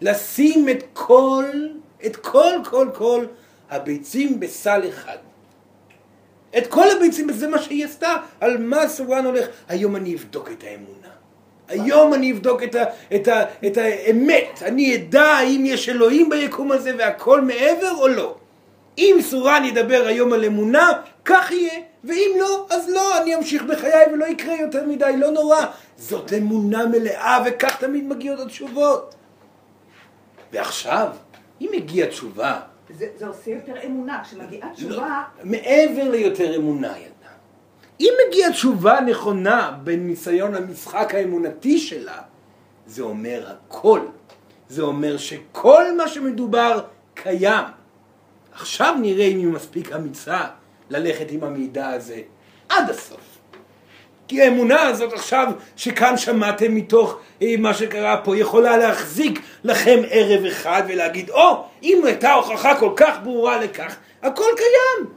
לשים את כל, את כל, כל, כל הביצים בסל אחד. את כל הביצים, זה מה שהיא עשתה, על מה סורן הולך. היום אני אבדוק את האמונה. היום אני אבדוק את, ה, את, ה, את האמת, אני אדע האם יש אלוהים ביקום הזה והכל מעבר או לא. אם סורן ידבר היום על אמונה, כך יהיה, ואם לא, אז לא, אני אמשיך בחיי ולא יקרה יותר מדי, לא נורא. זאת אמונה מלאה וכך תמיד מגיעות התשובות. ועכשיו, אם הגיעה תשובה... זה, זה עושה יותר אמונה, כשמגיעה לא, תשובה... לא, מעבר ליותר אמונה, ילדה. אם מגיעה תשובה נכונה בניסיון המשחק האמונתי שלה, זה אומר הכל. זה אומר שכל מה שמדובר קיים. עכשיו נראה אם היא מספיק אמיצה ללכת עם המידע הזה עד הסוף. כי האמונה הזאת עכשיו שכאן שמעתם מתוך מה שקרה פה יכולה להחזיק לכם ערב אחד ולהגיד או oh, אם הייתה הוכחה כל כך ברורה לכך הכל קיים.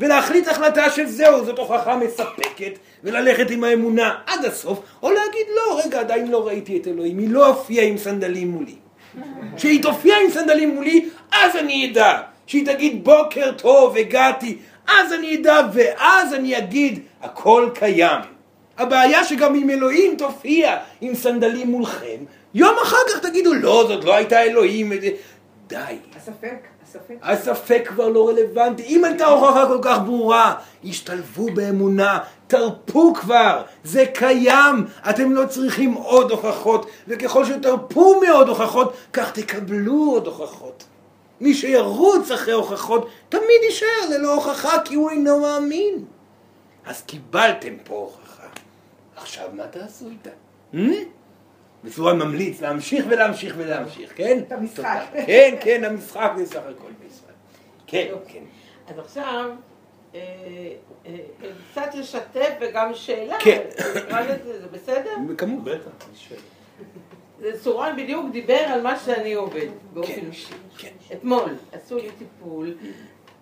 ולהחליט החלטה של זהו זאת הוכחה מספקת וללכת עם האמונה עד הסוף או להגיד לא רגע עדיין לא ראיתי את אלוהים היא לא הופיעה עם סנדלים מולי. כשהיא תופיע עם סנדלים מולי אז אני אדע. שהיא תגיד בוקר טוב הגעתי אז אני אדע ואז אני אגיד הכל קיים הבעיה שגם אם אלוהים תופיע עם סנדלים מולכם, יום אחר כך תגידו, לא, זאת לא הייתה אלוהים. די. הספק, הספק. הספק כבר לא רלוונטי. אם הייתה הוכחה כל כך ברורה, השתלבו באמונה, תרפו כבר, זה קיים. אתם לא צריכים עוד הוכחות, וככל שתרפו מעוד הוכחות, כך תקבלו עוד הוכחות. מי שירוץ אחרי הוכחות, תמיד יישאר ללא הוכחה, כי הוא אינו מאמין. אז קיבלתם פה הוכחה. עכשיו מה תעשו איתה? בצורה ממליץ להמשיך ולהמשיך ולהמשיך, כן? את המשחק. כן, כן, המשחק זה סך הכל משחק. כן, יופי. כן. אז עכשיו, אה, אה, אה, קצת לשתף וגם שאלה, כן. זה בסדר? כמובן. בטח, סורן בדיוק דיבר על מה שאני עובד, באופן כן. אישי. כן. אתמול עשו לי טיפול,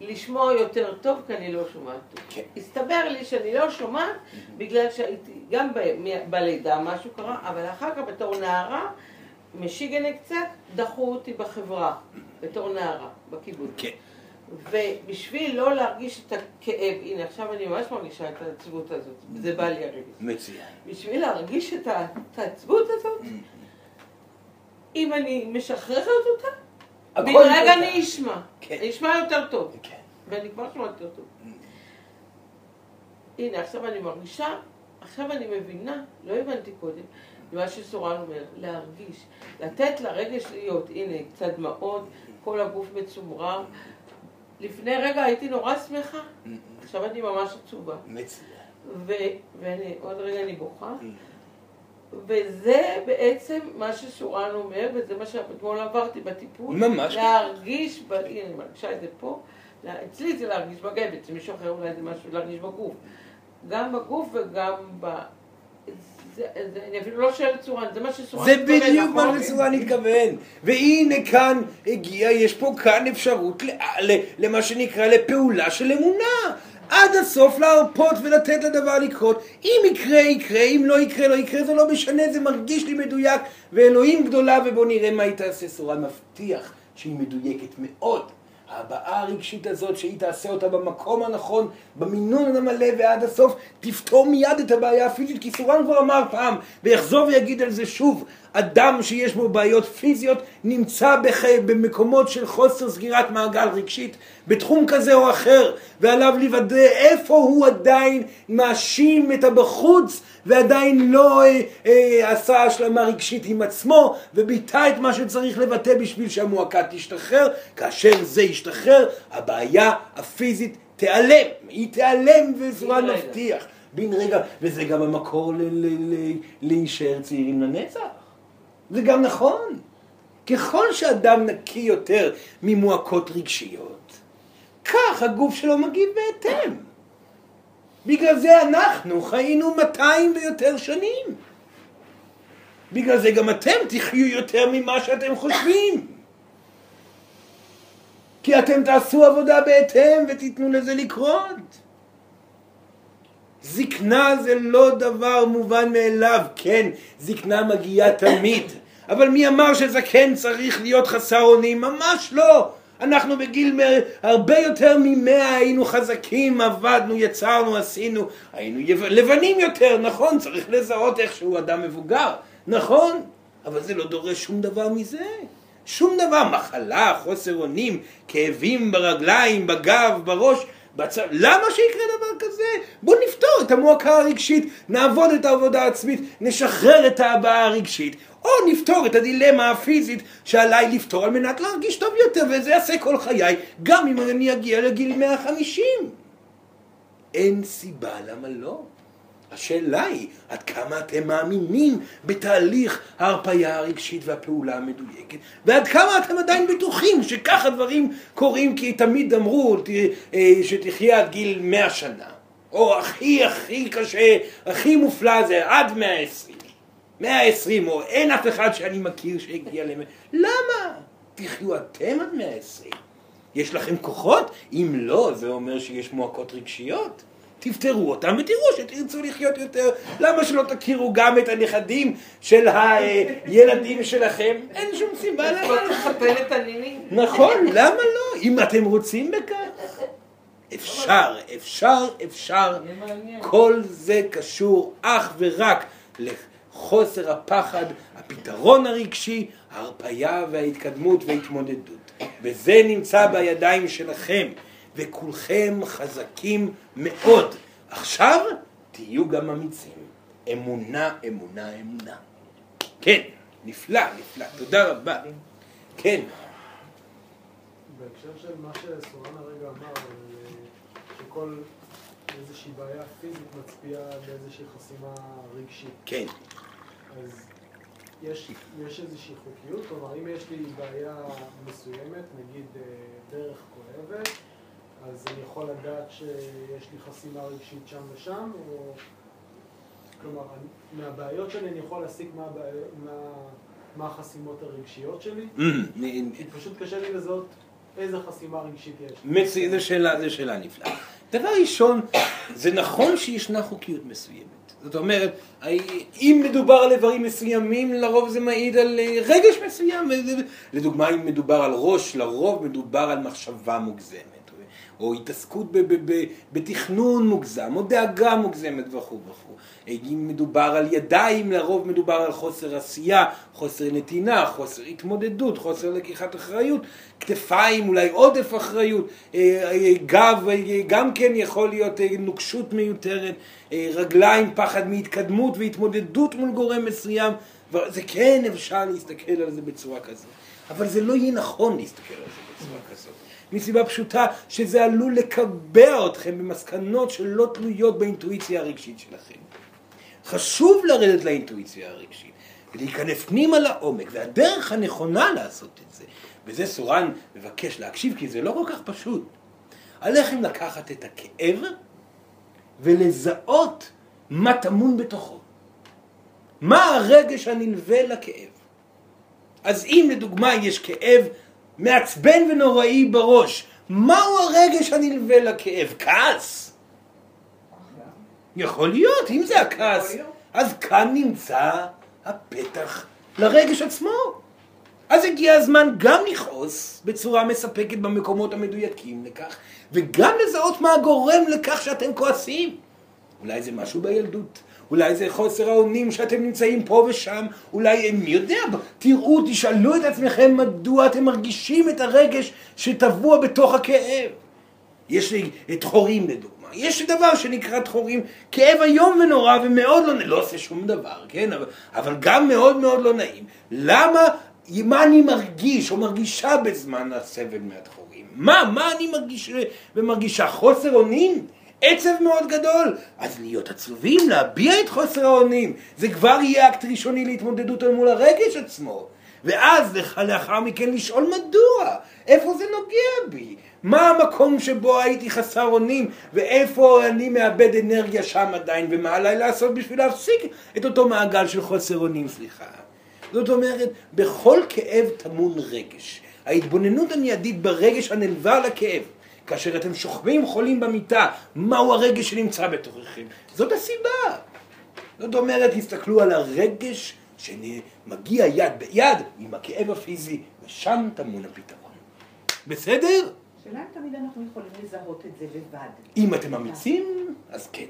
לשמוע יותר טוב כי אני לא שומעת. כן. הסתבר לי שאני לא שומעת בגלל שהייתי, גם ב- בלידה משהו קרה, אבל אחר כך בתור נערה, משיגנה קצת, דחו אותי בחברה, בתור נערה, בקיבוץ. כן. ובשביל לא להרגיש את הכאב, הנה עכשיו אני ממש מרגישה את העצבות הזאת, זה בא לי הרגע. מצוין. בשביל להרגיש את העצבות הזאת, אם אני משחררת אותה, הכל בן רגע בסדר. אני אשמע. כן. אני אשמע יותר טוב. כן. ואני כבר שומעת יותר טוב. הנה, עכשיו אני מרגישה, עכשיו אני מבינה, לא הבנתי קודם, מה שסורן אומר, להרגיש, לתת לרגש להיות, הנה, קצת דמעות, כל הגוף מצומרר. לפני רגע הייתי נורא שמחה, עכשיו אני ממש עצובה. מצוין. ו- ואני, עוד רגע אני בוכה. וזה בעצם מה ששורן אומר, וזה מה שאתמול עברתי בטיפול. ממש. להרגיש, ב... הנה, אני מרגישה את זה פה. אצלי זה להרגיש בגבת, אצל מישהו אחר אולי זה משהו להרגיש בגוף. גם בגוף וגם ב... זה, זה, אני אפילו לא שואלת סורן, זה מה שסורן זה מתכוון, בדיוק מה נכון? שסורן התכוון. והנה כאן הגיע, יש פה כאן אפשרות ל- ל- למה שנקרא לפעולה של אמונה. עד הסוף להרפות ולתת לדבר לקרות. אם יקרה, יקרה, אם לא יקרה, לא יקרה, זה לא משנה, זה מרגיש לי מדויק. ואלוהים גדולה, ובואו נראה מה היא תעשה. סורן מבטיח שהיא מדויקת מאוד. ההבעה הרגשית הזאת, שהיא תעשה אותה במקום הנכון, במינון המלא ועד הסוף, תפתור מיד את הבעיה הפיזית, כי סורן כבר אמר פעם, ויחזור ויגיד על זה שוב, אדם שיש בו בעיות פיזיות נמצא בח... במקומות של חוסר סגירת מעגל רגשית, בתחום כזה או אחר, ועליו לוודא איפה הוא עדיין מאשים את הבחוץ, ועדיין לא אה, אה, עשה השלמה רגשית עם עצמו, וביטא את מה שצריך לבטא בשביל שהמועקה תשתחרר, כאשר זה ישתחרר, הבעיה הפיזית תיעלם, היא תיעלם רגע. מבטיח. בן רגע, וזה גם המקור להישאר צעירים לנצח. זה גם נכון. ככל שאדם נקי יותר ממועקות רגשיות, כך הגוף שלו מגיב בהתאם. בגלל זה אנחנו חיינו 200 ויותר שנים. בגלל זה גם אתם תחיו יותר ממה שאתם חושבים. כי אתם תעשו עבודה בהתאם ותיתנו לזה לקרות. זקנה זה לא דבר מובן מאליו, כן, זקנה מגיעה תמיד. אבל מי אמר שזקן צריך להיות חסר אונים? ממש לא. אנחנו בגיל הרבה יותר ממאה היינו חזקים, עבדנו, יצרנו, עשינו, היינו יב- לבנים יותר, נכון, צריך לזהות איך שהוא אדם מבוגר, נכון, אבל זה לא דורש שום דבר מזה. שום דבר, מחלה, חוסר אונים, כאבים ברגליים, בגב, בראש, בצ... למה שיקרה דבר כזה? בוא נפתור את המועקה הרגשית, נעבוד את העבודה העצמית, נשחרר את ההבעה הרגשית, או נפתור את הדילמה הפיזית שעליי לפתור על מנת להרגיש טוב יותר, וזה יעשה כל חיי, גם אם אני אגיע לגיל 150. אין סיבה למה לא. השאלה היא, עד כמה אתם מאמינים בתהליך ההרפאיה הרגשית והפעולה המדויקת, ועד כמה אתם עדיין בטוחים שככה דברים קורים, כי תמיד אמרו אה, שתחיה עד גיל 100 שנה, או הכי הכי קשה, הכי מופלא זה עד 120. 120, או אין אף אחד שאני מכיר שהגיע ל... למה? תחיו אתם עד 120. יש לכם כוחות? אם לא, זה אומר שיש מועקות רגשיות. תפתרו אותם ותראו שתרצו לחיות יותר. למה שלא תכירו גם את הנכדים של הילדים שלכם? אין שום סיבה לא למה. תחתן את הנינים. נכון, למה לא? אם אתם רוצים בכך. אפשר, אפשר, אפשר. כל זה קשור אך ורק לחוסר הפחד, הפתרון הרגשי, ההרפאיה וההתקדמות וההתמודדות. וזה נמצא בידיים שלכם, וכולכם חזקים מאוד. עכשיו תהיו גם אמיצים. אמונה, אמונה, אמונה. כן, נפלא, נפלא. תודה רבה. כן. בהקשר של מה שסורן הרגע אמר, אה, שכל איזושהי בעיה פיזית מצביעה באיזושהי חסימה רגשית. כן. אז יש, יש איזושהי חוקיות? כלומר, אם יש לי בעיה מסוימת, נגיד אה, דרך כואבת, אז אני יכול לדעת שיש לי חסימה רגשית שם ושם, או... כלומר, מהבעיות שלי אני יכול להסיק מה, מה, מה החסימות הרגשיות שלי? כי פשוט קשה לי לזהות איזה חסימה רגשית יש. מצוין, זו שאלה, שאלה נפלאה. דבר ראשון, זה נכון שישנה חוקיות מסוימת. זאת אומרת, אם מדובר על איברים מסוימים, לרוב זה מעיד על אה, רגש מסוים. לדוגמה, אם מדובר על ראש, לרוב מדובר על מחשבה מוגזמת. או התעסקות בתכנון מוגזם, או דאגה מוגזמת וכו' וכו'. אם מדובר על ידיים, לרוב מדובר על חוסר עשייה, חוסר נתינה, חוסר התמודדות, חוסר לקיחת אחריות, כתפיים, אולי עודף אחריות, אה, אה, גב, אה, גם כן יכול להיות נוקשות מיותרת, רגליים, פחד מהתקדמות והתמודדות מול גורם מסוים, זה כן אפשר להסתכל על זה בצורה כזאת, אבל זה לא יהיה נכון להסתכל על זה בצורה כזאת. מסיבה פשוטה שזה עלול לקבע אתכם במסקנות שלא תלויות באינטואיציה הרגשית שלכם. חשוב לרדת לאינטואיציה הרגשית ולהיכנס פנימה לעומק, והדרך הנכונה לעשות את זה, וזה סורן מבקש להקשיב כי זה לא כל כך פשוט, עליכם לקחת את הכאב ולזהות מה טמון בתוכו. מה הרגש הנלווה לכאב. אז אם לדוגמה יש כאב מעצבן ונוראי בראש, מהו הרגש הנלווה לכאב? כעס. יכול להיות, אם זה הכעס. אז כאן נמצא הפתח לרגש עצמו. אז הגיע הזמן גם לכעוס בצורה מספקת במקומות המדויקים לכך, וגם לזהות מה גורם לכך שאתם כועסים. אולי זה משהו בילדות, אולי זה חוסר האונים שאתם נמצאים פה ושם, אולי, מי יודע, תראו, תשאלו את עצמכם מדוע אתם מרגישים את הרגש שטבוע בתוך הכאב. יש לי את חורים לדוגמה, יש דבר שנקרא תחורים, כאב איום ונורא ומאוד לא, לא עושה שום דבר, כן, אבל, אבל גם מאוד מאוד לא נעים. למה, מה אני מרגיש או מרגישה בזמן הסבל מהתחורים? מה, מה אני מרגיש ומרגישה? חוסר אונים? עצב מאוד גדול, אז להיות עצובים, להביע את חוסר האונים, זה כבר יהיה אקט ראשוני להתמודדות אל מול הרגש עצמו. ואז לאחר מכן לשאול מדוע, איפה זה נוגע בי, מה המקום שבו הייתי חסר אונים, ואיפה אני מאבד אנרגיה שם עדיין, ומה עליי לעשות בשביל להפסיק את אותו מעגל של חוסר אונים, סליחה. זאת אומרת, בכל כאב טמון רגש. ההתבוננות המיידית ברגש הנלווה לכאב, כאשר אתם שוכבים חולים במיטה, מהו הרגש שנמצא בתוככם? זאת הסיבה. זאת אומרת, תסתכלו על הרגש שמגיע יד ביד עם הכאב הפיזי, ושם טמון הפתרון. בסדר? השאלה אם תמיד אנחנו יכולים לזהות את זה לבד. אם אתם אמיצים, אז כן.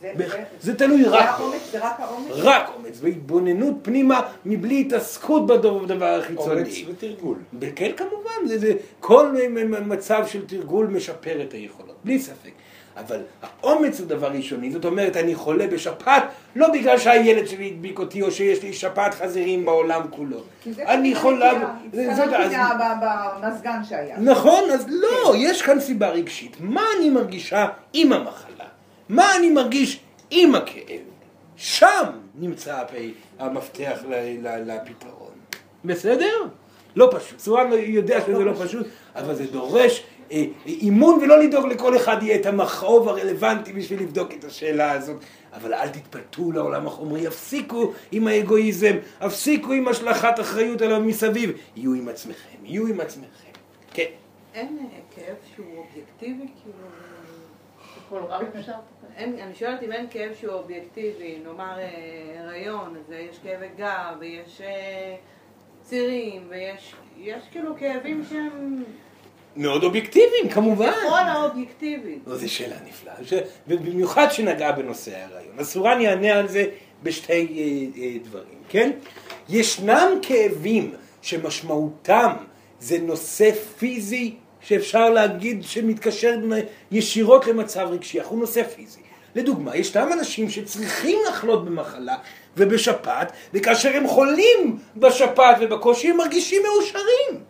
זה- ב- זה- זה תלוי זה רק האומץ, זה רק האומץ? רק אומץ והתבוננות פנימה מבלי התעסקות בדבר אומץ החיצוני. ותרגול. כן כמובן, זה, זה, כל מצב של תרגול משפר את היכולות, בלי ספק. אבל האומץ הוא דבר ראשוני, זאת אומרת אני חולה בשפעת לא בגלל שהילד שלי הדביק אותי או שיש לי שפעת חזירים בעולם כולו. אני חולה... זה- ב- במזגן שהיה. נכון, אז לא, יש כאן סיבה רגשית. מה אני מרגישה עם המחלה? מה אני מרגיש עם הכאב? שם נמצא המפתח לפתרון. בסדר? לא פשוט. סורן יודע שזה לא פשוט, אבל זה דורש אה, אימון ולא לדאוג לכל אחד יהיה את המכאוב הרלוונטי בשביל לבדוק את השאלה הזאת. אבל אל תתפתו לעולם החומרי, הפסיקו עם האגואיזם, הפסיקו עם השלכת אחריות עליו מסביב. יהיו עם עצמכם, יהיו עם עצמכם. כן. אין אה, כאב שהוא אובייקטיבי, כאילו... בכל רב אפשר? אין, אני שואלת אם אין כאב שהוא אובייקטיבי, נאמר אה, הריון, אז יש כאבי גב, ויש אה, צירים, ויש יש כאילו כאבים שהם מאוד אובייקטיביים, כמובן. כל האובייקטיבי. זו שאלה נפלאה, ש... ובמיוחד שנגעה בנושא ההיריון. אז סורן יענה על זה בשתי אה, אה, דברים, כן? ישנם כאבים שמשמעותם זה נושא פיזי שאפשר להגיד שמתקשר ישירות למצב רגשי, אך הוא נושא פיזי. לדוגמה, ישנם אנשים שצריכים לחלות במחלה ובשפעת, וכאשר הם חולים בשפעת ובקושי הם מרגישים מאושרים.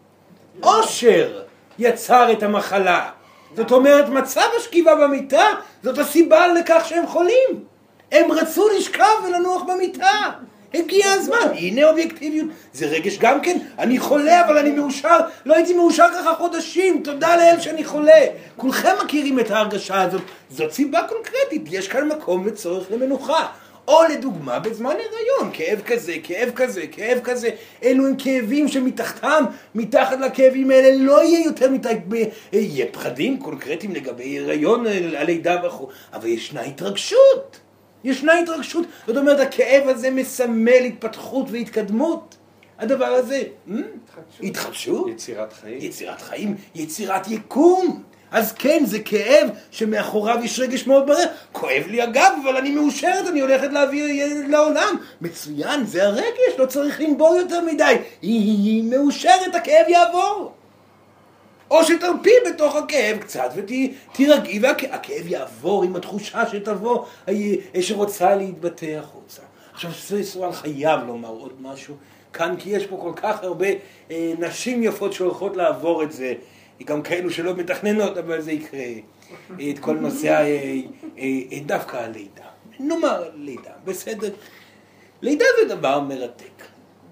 עושר יצר את המחלה. זאת אומרת, מצב השכיבה במיטה זאת הסיבה לכך שהם חולים. הם רצו לשכב ולנוח במיטה. הגיע הזמן, הנה אובייקטיביות. זה רגש גם כן, אני חולה אבל אני מאושר, לא הייתי מאושר ככה חודשים, תודה לאל שאני חולה. כולכם מכירים את ההרגשה הזאת, זאת סיבה קונקרטית, יש כאן מקום וצורך למנוחה. או לדוגמה בזמן הריון, כאב כזה, כאב כזה, כאב כזה, אלו הם כאבים שמתחתם, מתחת לכאבים האלה לא יהיה יותר מדי, ב- יהיה פחדים קונקרטיים לגבי הריון, הלידה וכו', אבל ישנה התרגשות, ישנה התרגשות, זאת אומרת הכאב הזה מסמל התפתחות והתקדמות, הדבר הזה, hmm? התחדשות, יצירת חיים. יצירת חיים, יצירת יקום. אז כן, זה כאב שמאחוריו יש רגש מאוד ברר. כואב לי הגב, אבל אני מאושרת, אני הולכת להביא ילד לעולם. מצוין, זה הרגש, לא צריך לנבור יותר מדי. היא מאושרת, הכאב יעבור. או שתרפי בתוך הכאב קצת ותירגעי והכאב יעבור עם התחושה שתבוא, אה, שרוצה להתבטא החוצה. עכשיו סואל חייב לומר עוד משהו כאן, כי יש פה כל כך הרבה אה, נשים יפות שהולכות לעבור את זה. גם כאלו שלא מתכננות, אבל זה יקרה. את כל נושא, ה- אה, אה, דווקא הלידה. נאמר לידה, בסדר? לידה זה דבר מרתק.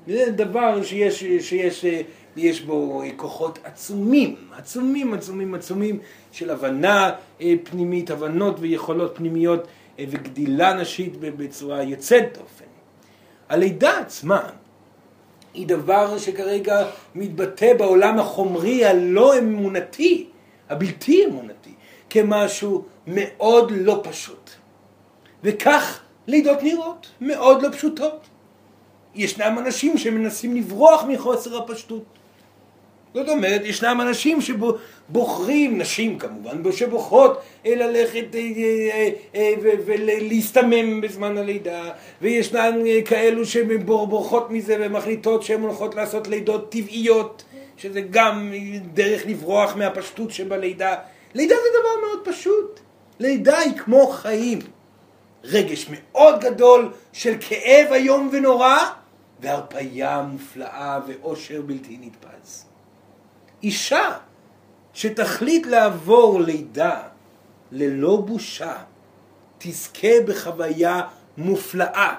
זה דבר שיש, שיש אה, יש בו אה, כוחות עצומים, עצומים, עצומים, עצומים של הבנה אה, פנימית, הבנות ויכולות פנימיות אה, וגדילה נשית בצורה יוצאת דופן. הלידה עצמה היא דבר שכרגע מתבטא בעולם החומרי הלא אמונתי, הבלתי אמונתי, כמשהו מאוד לא פשוט. וכך לידות נראות, מאוד לא פשוטות. ישנם אנשים שמנסים לברוח מחוסר הפשטות. זאת אומרת, ישנם אנשים שבוחרים, נשים כמובן, שבוחרות ללכת אה, אה, אה, ולהסתמם בזמן הלידה, וישנן כאלו שבורחות מזה ומחליטות שהן הולכות לעשות לידות טבעיות, שזה גם דרך לברוח מהפשטות שבלידה. לידה זה דבר מאוד פשוט. לידה היא כמו חיים. רגש מאוד גדול של כאב איום ונורא, והרפאיה מופלאה ואושר בלתי נתפס. אישה שתחליט לעבור לידה ללא בושה, תזכה בחוויה מופלאה.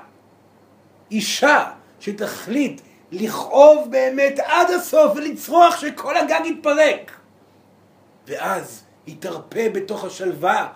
אישה שתחליט לכאוב באמת עד הסוף ולצרוח שכל הגג יתפרק. ואז היא תרפה בתוך השלווה,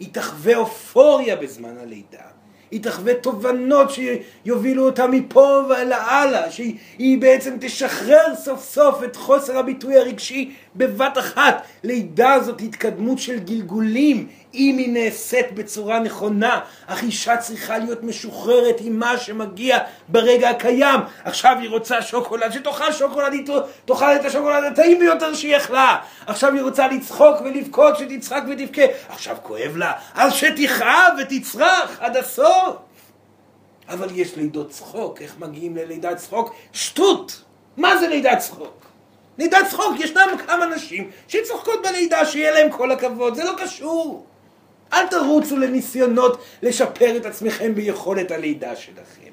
היא תחווה אופוריה בזמן הלידה. היא תחווה תובנות שיובילו אותה מפה ולהלאה, שהיא בעצם תשחרר סוף סוף את חוסר הביטוי הרגשי בבת אחת. לידה זאת התקדמות של גלגולים, אם היא נעשית בצורה נכונה, אך אישה צריכה להיות משוחררת עם מה שמגיע ברגע הקיים. עכשיו היא רוצה שוקולד, שתאכל שוקולד, היא תאכל את השוקולד הטעים ביותר שהיא יכלה. עכשיו היא רוצה לצחוק ולבכות, שתצחק ותבכה. עכשיו כואב לה, אז שתכאב ותצרח עד הסוף. אבל יש לידות צחוק, איך מגיעים ללידת צחוק? שטות! מה זה לידת צחוק? לידת צחוק, ישנם כמה נשים שצוחקות בלידה, שיהיה להם כל הכבוד, זה לא קשור. אל תרוצו לניסיונות לשפר את עצמכם ביכולת הלידה שלכם.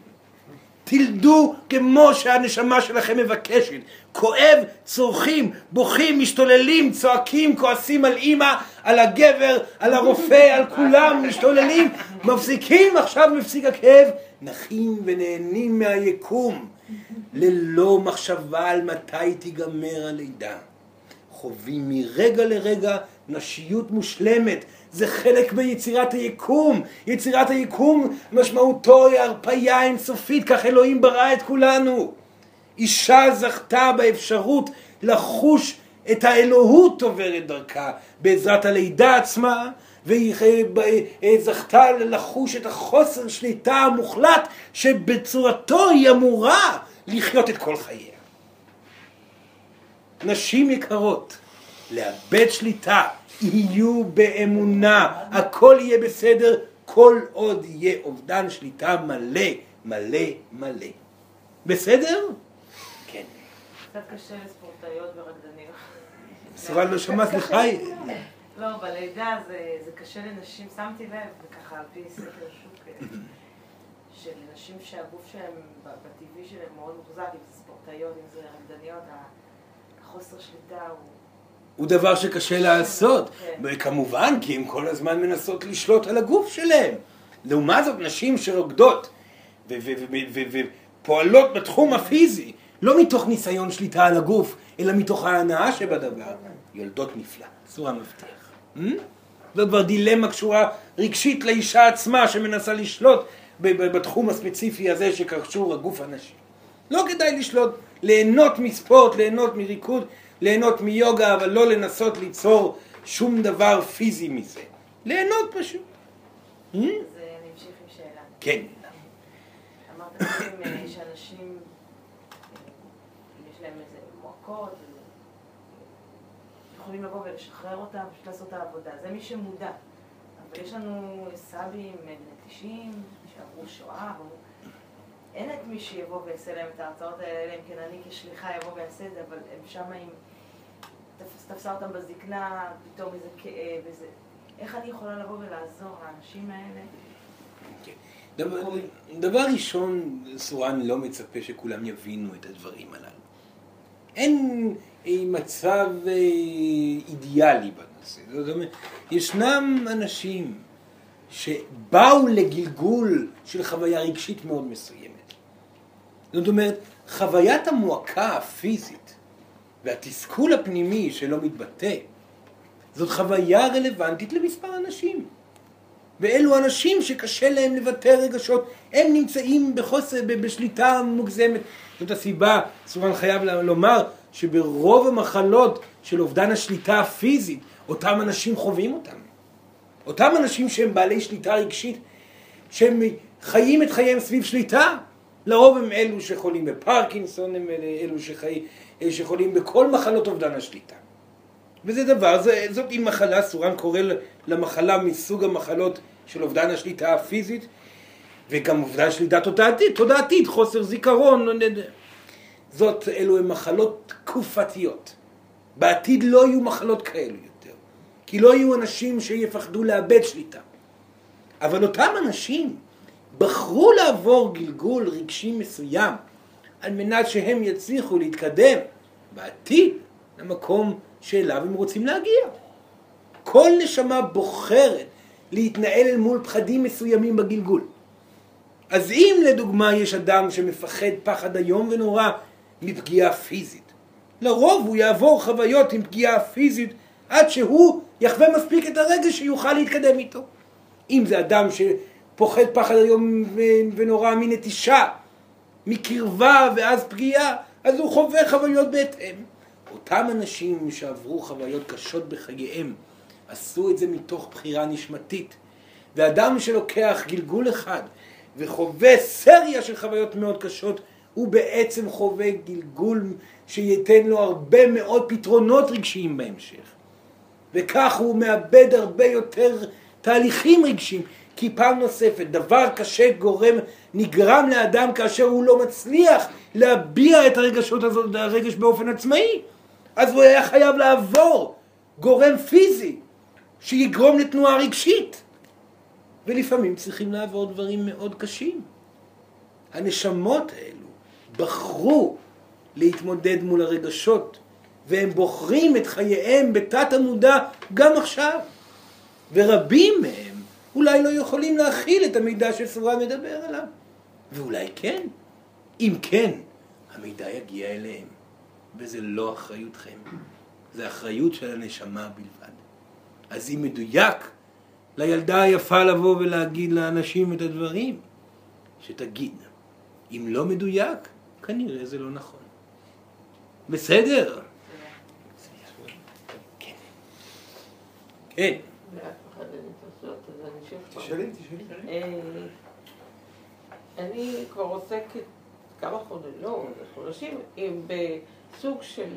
תלדו כמו שהנשמה שלכם מבקשת. כואב, צורכים, בוכים, משתוללים, צועקים, כועסים על אימא, על הגבר, על הרופא, על כולם, משתוללים, מפסיקים, עכשיו מפסיק הכאב, נחים ונהנים מהיקום, ללא מחשבה על מתי תיגמר הלידה. חווים מרגע לרגע נשיות מושלמת, זה חלק ביצירת היקום. יצירת היקום משמעותו היא הרפאיה אינסופית, כך אלוהים ברא את כולנו. אישה זכתה באפשרות לחוש את האלוהות עוברת דרכה בעזרת הלידה עצמה, והיא זכתה לחוש את החוסר שליטה המוחלט שבצורתו היא אמורה לחיות את כל חייה. נשים יקרות, לאבד שליטה, יהיו באמונה, הכל יהיה בסדר כל עוד יהיה אובדן שליטה מלא, מלא, מלא. בסדר? כן. קצת קשה לספורטאיות ורקדניות. סירל לא שמע, סליחה. לא, בלידה זה, זה קשה לנשים, שמתי לב, וככה על פי סקר שוק, אה, של נשים שהגוף שלהם, בטבעי שלהם מאוד מוחזק, אם זה ספורטאיות, אם זה רקדניות, החוסר שליטה הוא... הוא דבר שקשה לעשות. כן. וכמובן, כי הן כל הזמן מנסות לשלוט על הגוף שלהן. לעומת זאת, נשים שרוקדות ופועלות בתחום הפיזי, לא מתוך ניסיון שליטה על הגוף, אלא מתוך ההנאה שבדבר, יולדות נפלא, צורה מבטיח. Hmm? זאת כבר דילמה קשורה רגשית לאישה עצמה שמנסה לשלוט בתחום הספציפי הזה שקשור הגוף הנשי. לא כדאי לשלוט, ליהנות מספורט, ליהנות מריקוד, ליהנות מיוגה, אבל לא לנסות ליצור שום דבר פיזי מזה. ליהנות פשוט. Hmm? אז אני אמשיך עם שאלה. כן. אמרת שאנשים, אה, יש להם איזה מועקות, יכולים לבוא ולשחרר אותם, פשוט לעשות את העבודה. זה מי שמודע. אבל יש לנו סבים בני 90 שעברו שואה, אין את מי שיבוא ויעשה להם את ההרצאות האלה, אלא אם כן אני כשליחה יבוא ויעשה את זה, אבל הם שמה עם... תפסה אותם בזקנה, פתאום איזה כאב, איזה... איך אני יכולה לבוא ולעזור לאנשים האלה? כן. דבר, דבר ראשון, סורן לא מצפה שכולם יבינו את הדברים הללו. אין מצב אה, אידיאלי בנושא. זאת אומרת, ישנם אנשים שבאו לגלגול של חוויה רגשית מאוד מסוימת. זאת אומרת, חוויית המועקה הפיזית והתסכול הפנימי שלא מתבטא, זאת חוויה רלוונטית למספר אנשים. ואלו אנשים שקשה להם לבטא רגשות, הם נמצאים בחוסר, בשליטה מוגזמת. זאת הסיבה, סורן חייב לומר, שברוב המחלות של אובדן השליטה הפיזית, אותם אנשים חווים אותם. אותם אנשים שהם בעלי שליטה רגשית, שהם חיים את חייהם סביב שליטה, לרוב הם אלו שחולים בפרקינסון, הם אלו שחי, שחולים בכל מחלות אובדן השליטה. וזה דבר, זה, זאת היא מחלה, סורן קורא למחלה מסוג המחלות של אובדן השליטה הפיזית, וגם אובדן שליטה תודעתית, תודעתית, חוסר זיכרון, זאת, אלו הן מחלות תקופתיות. בעתיד לא יהיו מחלות כאלו יותר, כי לא יהיו אנשים שיפחדו לאבד שליטה. אבל אותם אנשים בחרו לעבור גלגול רגשי מסוים על מנת שהם יצליחו להתקדם בעתיד למקום שאליו הם רוצים להגיע. כל נשמה בוחרת להתנהל אל מול פחדים מסוימים בגלגול. אז אם לדוגמה יש אדם שמפחד פחד איום ונורא מפגיעה פיזית, לרוב הוא יעבור חוויות עם פגיעה פיזית עד שהוא יחווה מספיק את הרגש שיוכל להתקדם איתו. אם זה אדם שפוחד פחד איום ונורא מנטישה, מקרבה ואז פגיעה, אז הוא חווה חוויות בהתאם. אותם אנשים שעברו חוויות קשות בחייהם, עשו את זה מתוך בחירה נשמתית. ואדם שלוקח גלגול אחד וחווה סריה של חוויות מאוד קשות, הוא בעצם חווה גלגול שייתן לו הרבה מאוד פתרונות רגשיים בהמשך. וכך הוא מאבד הרבה יותר תהליכים רגשיים, כי פעם נוספת, דבר קשה גורם, נגרם לאדם כאשר הוא לא מצליח להביע את הרגשות הזאת, הרגש באופן עצמאי. אז הוא היה חייב לעבור גורם פיזי שיגרום לתנועה רגשית. ולפעמים צריכים לעבור דברים מאוד קשים. הנשמות האלו בחרו להתמודד מול הרגשות, והם בוחרים את חייהם בתת המודע גם עכשיו. ורבים מהם אולי לא יכולים להכיל את המידע שסורה מדבר עליו. ואולי כן. אם כן, המידע יגיע אליהם. וזה לא אחריותכם, זה אחריות של הנשמה בלבד. אז אם מדויק לילדה היפה לבוא ולהגיד לאנשים את הדברים, שתגיד. אם לא מדויק, כנראה זה לא נכון. בסדר? כן. כן. תשאלי, תשאלי. אה, אני כבר עוסקת כמה חודשים, לא, חודשים, בסוג של,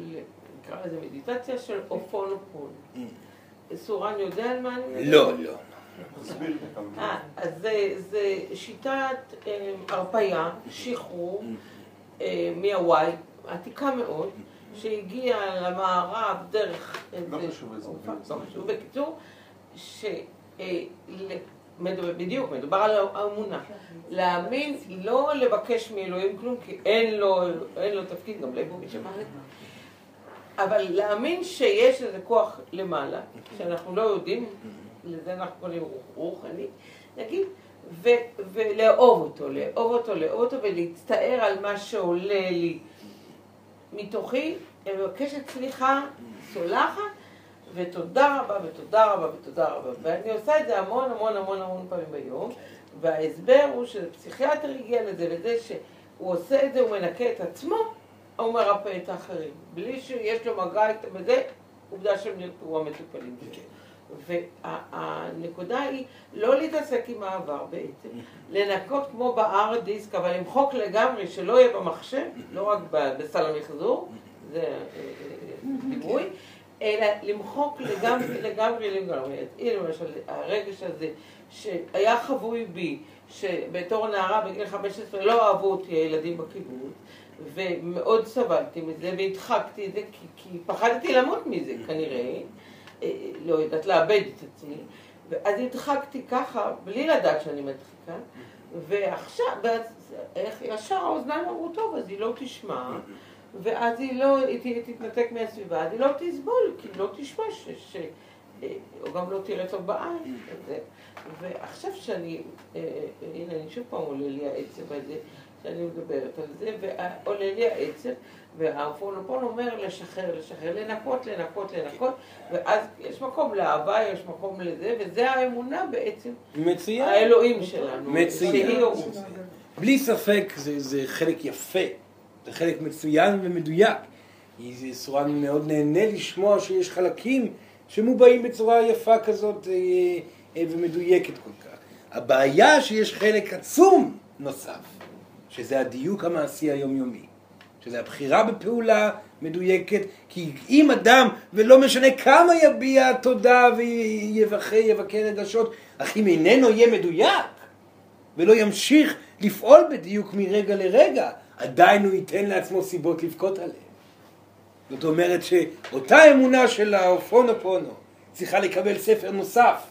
נקרא לזה מדיטציה של אופונופון. Mm. סורן יודע על מה אני מדברת? לא, לא. אה, אז זה שיטת אה, הרפייה, שחרור אה, מהוואי, עתיקה מאוד, שהגיעה למערב דרך... לא חשוב איזה לא בקיצור, ש... בדיוק, מדובר על האמונה. להאמין, לא לבקש מאלוהים כלום, כי אין לו, אין לו תפקיד, גם ליבוביץ' אמר את זה. אבל להאמין שיש איזה כוח למעלה, שאנחנו לא יודעים, לזה אנחנו קוראים רוחני, נגיד, ו, ולאהוב אותו, לאהוב אותו, לאהוב אותו, ולהצטער על מה שעולה לי מתוכי, מבקשת סליחה, סולחת, ותודה רבה, ותודה רבה, ותודה רבה. ואני עושה את זה המון המון המון המון פעמים ביום, וההסבר הוא שפסיכיאטר הגיע לזה, לזה שהוא עושה את זה, הוא מנקה את עצמו, הוא מרפא את האחרים. בלי שיש לו מגע איתם וזה, עובדה שהם נרפאו המטופלים שלו. והנקודה היא לא להתעסק עם העבר בעצם, לנקות כמו באר דיסק, אבל למחוק לגמרי, שלא יהיה במחשב, לא רק בסל המחזור, זה אה, אה, דימוי, אלא למחוק לגמרי, לגמרי, לגמרי. הנה למשל, הרגש הזה שהיה חבוי בי, שבתור נערה בגיל 15 לא אהבו אותי הילדים בקיבוץ, ומאוד סבלתי מזה, והדחקתי את זה, כי, כי פחדתי למות מזה כנראה, אה, לא יודעת, לאבד את עצמי, ואז הדחקתי ככה, בלי לדעת שאני מדחיקה, ועכשיו, איך ישר האוזניים אמרו, טוב, אז היא לא תשמע, ואז היא לא, היא תתנתק מהסביבה, אז היא לא תסבול, כי היא לא תשמע ש... ש אה, או גם לא תראה טוב בעין. ועכשיו שאני, אה, הנה, אני שוב פעם עולה לי העצב הזה, שאני מדברת על זה, ועולה לי העצב, והפונופון אומר לשחרר, לשחרר, לנקות, לנקות, לנקות, ואז יש מקום לאהבה, יש מקום לזה, וזה האמונה בעצם. מצוין. האלוהים שלנו. מצוין. בלי ספק זה, זה חלק יפה, זה חלק מצוין ומדויק. סורן מאוד נהנה לשמוע שיש חלקים שמובעים בצורה יפה כזאת אה, אה, ומדויקת כל כך. הבעיה שיש חלק עצום נוסף, שזה הדיוק המעשי היומיומי. שזה הבחירה בפעולה מדויקת, כי אם אדם, ולא משנה כמה יביע תודה ויבכה רגשות, אך אם איננו יהיה מדויק, ולא ימשיך לפעול בדיוק מרגע לרגע, עדיין הוא ייתן לעצמו סיבות לבכות עליהם. זאת אומרת שאותה אמונה של האופונופונו צריכה לקבל ספר נוסף,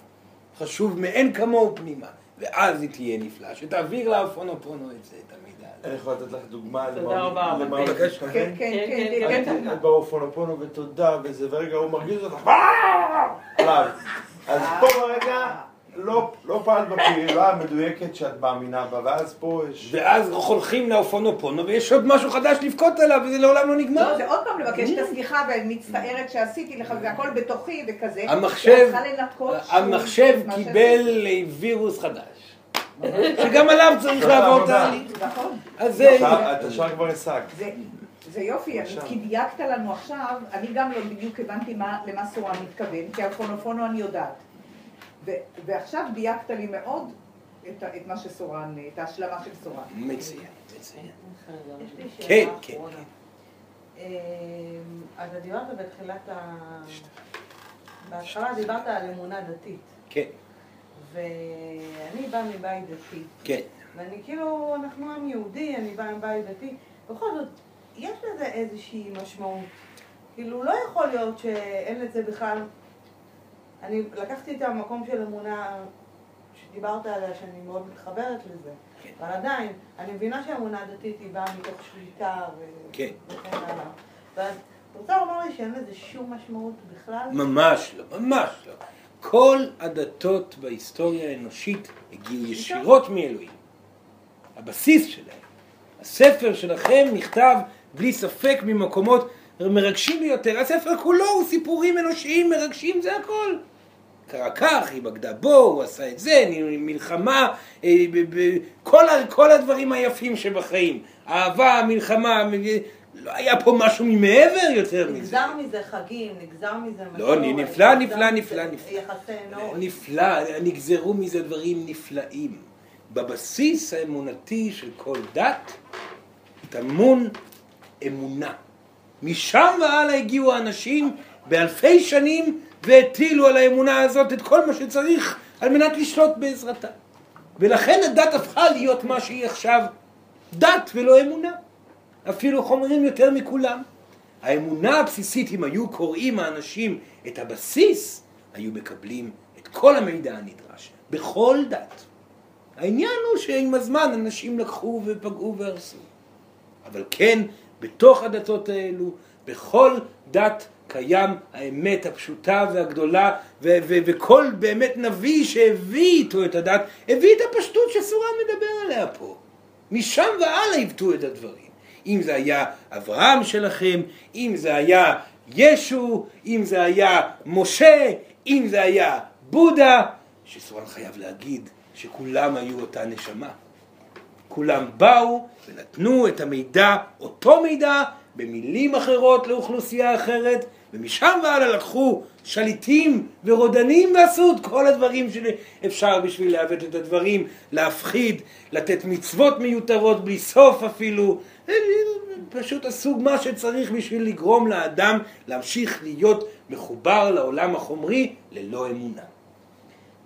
חשוב מאין כמוהו פנימה, ואז היא תהיה נפלאה, שתעביר לאופונופונו את זה, את המידע הזה. אני יכול לתת לך דוגמה תודה רבה, למה אבל- הוא כן, מתכוון? כן, כן, כן. את באופונופונו ותודה וזה, ורגע הוא מרגיז אותך, עליו. אז פה ברגע לא לא פעלת בפעילה המדויקת שאת מאמינה בה, ואז פה יש... ואז הולכים לאופונופונו, ויש עוד משהו חדש לבכות עליו, וזה לעולם לא נגמר. לא, זה עוד פעם לבקש את הסליחה, ואני מצטערת שעשיתי לך, והכל בתוכי וכזה. המחשב, המחשב קיבל וירוס חדש, שגם עליו צריך לעבור תהליך. נכון. אז זה... עכשיו, את השאר כבר השגת. זה, זה יופי. כי דייקת לנו עכשיו, אני גם לא בדיוק הבנתי מה, למה סורן מתכוון, כי על פונופונו אני יודעת. ועכשיו דייקת לי מאוד את, את מה שסורן, את ההשלמה של סורן. מצוין, מצוין. יש לי כן, שאלה כן, אחרונה. כן. אמ, אז דיברת בתחילת ה... בהתחלה דיברת על אמונה דתית, כן, ואני באה מבית דתי, כן. ואני כאילו, אנחנו עם יהודי, אני באה מבית דתי, בכל זאת, יש לזה איזושהי משמעות. כאילו, לא יכול להיות שאין לזה בכלל... אני לקחתי את המקום של אמונה שדיברת עליה, שאני מאוד מתחברת לזה, כן. אבל עדיין, אני מבינה שאמונה דתית היא באה מתוך שליטה ו... כן. וכן הלאה. ואז, את רוצה לומר לי שאין לזה שום משמעות בכלל? ממש לא, ממש לא. כל הדתות בהיסטוריה האנושית הגיעו ישירות מאלוהים. הבסיס שלהם. הספר שלכם נכתב בלי ספק ממקומות מרגשים ביותר. הספר כולו הוא סיפורים אנושיים מרגשים, זה הכל. קרה כך, היא בגדה בו, הוא עשה את זה, מלחמה, אה, כל, כל הדברים היפים שבחיים. אהבה, מלחמה, לא היה פה משהו ממעבר יותר מזה. נגזר מזה חגים, נגזר מזה לא, נפלא, נגזר נפלא, מזה נפלא, נפלא. יחסי אנוש. נפלא, נגזרו מזה דברים נפלאים. בבסיס האמונתי של כל דת טמון אמונה. משם והלאה הגיעו האנשים באלפי שנים והטילו על האמונה הזאת את כל מה שצריך על מנת לשלוט בעזרתה. ולכן הדת הפכה להיות מה שהיא עכשיו דת ולא אמונה. אפילו חומרים יותר מכולם. האמונה הבסיסית, אם היו קוראים האנשים את הבסיס, היו מקבלים את כל המידע הנדרש, בכל דת. העניין הוא שעם הזמן אנשים לקחו ופגעו והרסו. אבל כן, בתוך הדתות האלו, בכל דת קיים האמת הפשוטה והגדולה, ו- ו- וכל באמת נביא שהביא איתו את הדת, הביא את הפשטות שסורן מדבר עליה פה. משם והלאה עיוותו את הדברים. אם זה היה אברהם שלכם, אם זה היה ישו, אם זה היה משה, אם זה היה בודה, שסורן חייב להגיד שכולם היו אותה נשמה. כולם באו ונתנו את המידע, אותו מידע, במילים אחרות לאוכלוסייה אחרת, ומשם והלאה לקחו שליטים ורודנים ועשו את כל הדברים שאפשר בשביל לעוות את הדברים, להפחיד, לתת מצוות מיותרות בלי סוף אפילו, פשוט עשו מה שצריך בשביל לגרום לאדם להמשיך להיות מחובר לעולם החומרי ללא אמונה.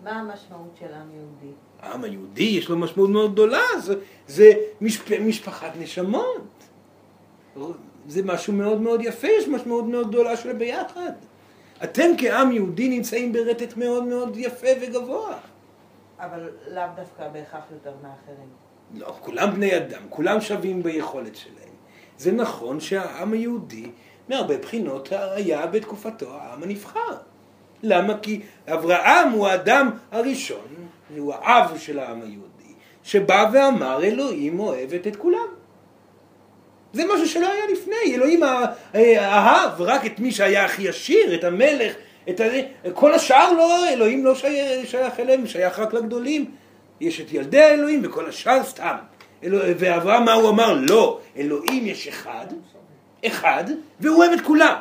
מה המשמעות של עם יהודי? העם היהודי יש לו משמעות מאוד גדולה, זה, זה משפ, משפחת נשמות. זה משהו מאוד מאוד יפה, יש משמעות מאוד גדולה של ביחד. אתם כעם יהודי נמצאים ברטט מאוד מאוד יפה וגבוה. אבל לאו דווקא בהכרח יותר מאחרים. לא, כולם בני אדם, כולם שווים ביכולת שלהם. זה נכון שהעם היהודי, מהרבה בחינות, היה בתקופתו העם הנבחר. למה? כי אברהם הוא האדם הראשון, הוא האב של העם היהודי, שבא ואמר אלוהים אוהבת את כולם. זה משהו שלא היה לפני, אלוהים אהב רק את מי שהיה הכי עשיר, את המלך, את ה... כל השאר לא, אלוהים לא שייך, אליהם, שייך רק לגדולים. יש את ילדי האלוהים וכל השאר סתם. אלוה... ואברהם מה הוא אמר? לא, אלוהים יש אחד, אחד, והוא אוהב את כולם.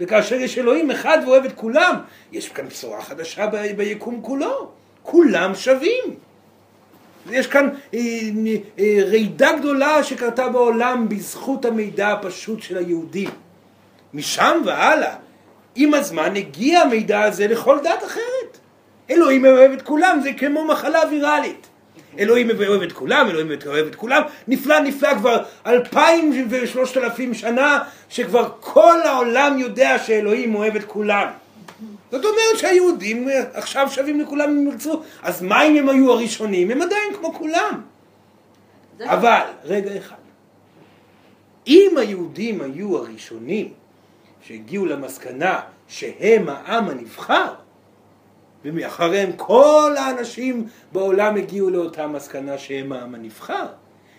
וכאשר יש אלוהים אחד ואוהב את כולם, יש כאן בשורה חדשה ב... ביקום כולו. כולם שווים. יש כאן אה, אה, רעידה גדולה שקרתה בעולם בזכות המידע הפשוט של היהודים. משם והלאה, עם הזמן הגיע המידע הזה לכל דת אחרת. אלוהים אוהב את כולם, זה כמו מחלה ויראלית. אלוהים אוהב את כולם, אלוהים אוהב את כולם, נפלא נפלא כבר אלפיים ושלושת אלפים שנה, שכבר כל העולם יודע שאלוהים אוהב את כולם. זאת אומרת שהיהודים עכשיו שווים לכולם אם ירצו, אז מה אם הם היו הראשונים? הם עדיין כמו כולם. אבל, רגע אחד, אם היהודים היו הראשונים שהגיעו למסקנה שהם העם הנבחר, ומאחריהם כל האנשים בעולם הגיעו לאותה מסקנה שהם העם הנבחר,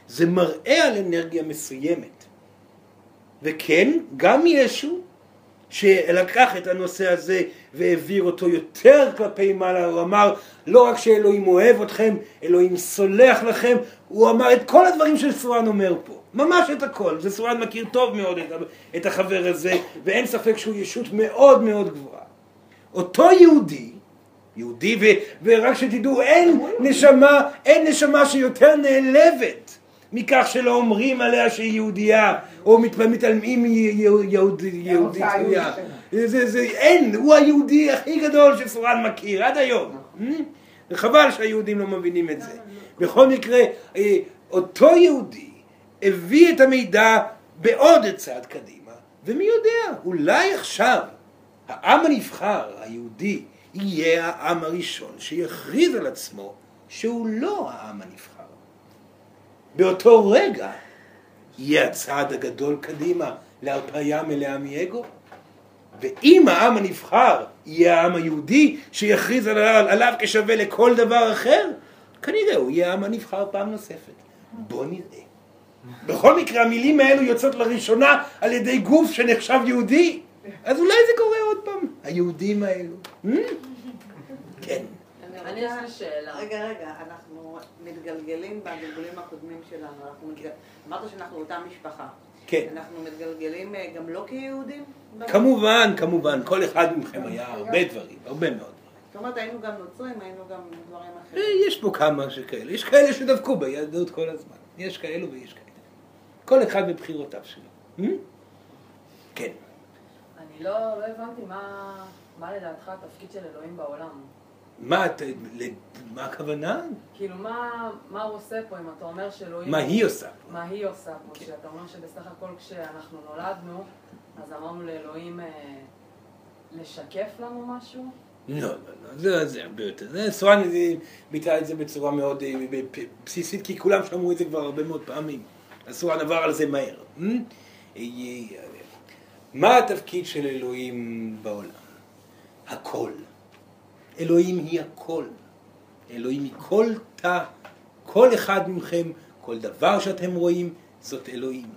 זה מראה על אנרגיה מסוימת. וכן, גם ישו שלקח את הנושא הזה והעביר אותו יותר כלפי מעלה, הוא אמר לא רק שאלוהים אוהב אתכם, אלוהים סולח לכם, הוא אמר את כל הדברים שסורן אומר פה, ממש את הכל, זה סורן מכיר טוב מאוד את החבר הזה, ואין ספק שהוא ישות מאוד מאוד גבוהה. אותו יהודי, יהודי, ו, ורק שתדעו, אין נשמה, אין נשמה שיותר נעלבת מכך שלא אומרים עליה שהיא יהודייה, או מתעלמים מיהודית תלויה. אין, הוא היהודי הכי גדול שסורן מכיר עד היום. נכון. וחבל שהיהודים לא מבינים את זה. בכל מקרה, אה, אותו יהודי הביא את המידע בעוד צעד קדימה, ומי יודע, אולי עכשיו העם הנבחר, היהודי, יהיה העם הראשון שיכריז על עצמו שהוא לא העם הנבחר. באותו רגע יהיה הצעד הגדול קדימה להרפאיה מלאה מאגו. ואם העם הנבחר יהיה העם היהודי שיכריז עליו כשווה לכל דבר אחר, כנראה הוא יהיה העם הנבחר פעם נוספת. בוא נראה. בכל מקרה המילים האלו יוצאות לראשונה על ידי גוף שנחשב יהודי, אז אולי זה קורה עוד פעם, היהודים האלו. Hmm? כן. אני יש לי שאלה. רגע, רגע, אנחנו מתגלגלים בגלגולים הקודמים שלנו. אמרת שאנחנו אותה משפחה. כן. אנחנו מתגלגלים אה, גם לא כיהודים? כמובן, כמובן. כל אחד מכם היה הרבה דברים, הרבה מאוד. זאת אומרת, היינו גם נוצרים, היינו גם דברים אחרים. אה, יש פה כמה שכאלה. יש כאלה שדבקו ביהדות כל הזמן. יש כאלו ויש כאלה. כל אחד מבחירותיו שלו. Hmm? כן. אני לא, לא הבנתי מה לדעתך התפקיד של אלוהים בעולם. מה, מה הכוונה? כאילו, מה, מה הוא עושה פה אם אתה אומר שאלוהים... מה היא עושה פה? מה היא עושה פה, כן. שאתה אומר שבסך הכל כשאנחנו נולדנו, אז אמרנו לאלוהים אה, לשקף לנו משהו? לא, לא, לא, זה, זה הרבה יותר. זה, סורן ביטא את זה בצורה מאוד אה, בסיסית, כי כולם שמעו את זה כבר הרבה מאוד פעמים. אז סורן עבר על זה מהר. אה? מה התפקיד של אלוהים בעולם? הכל. אלוהים היא הכל. אלוהים היא כל תא, כל אחד מכם, כל דבר שאתם רואים, זאת אלוהים.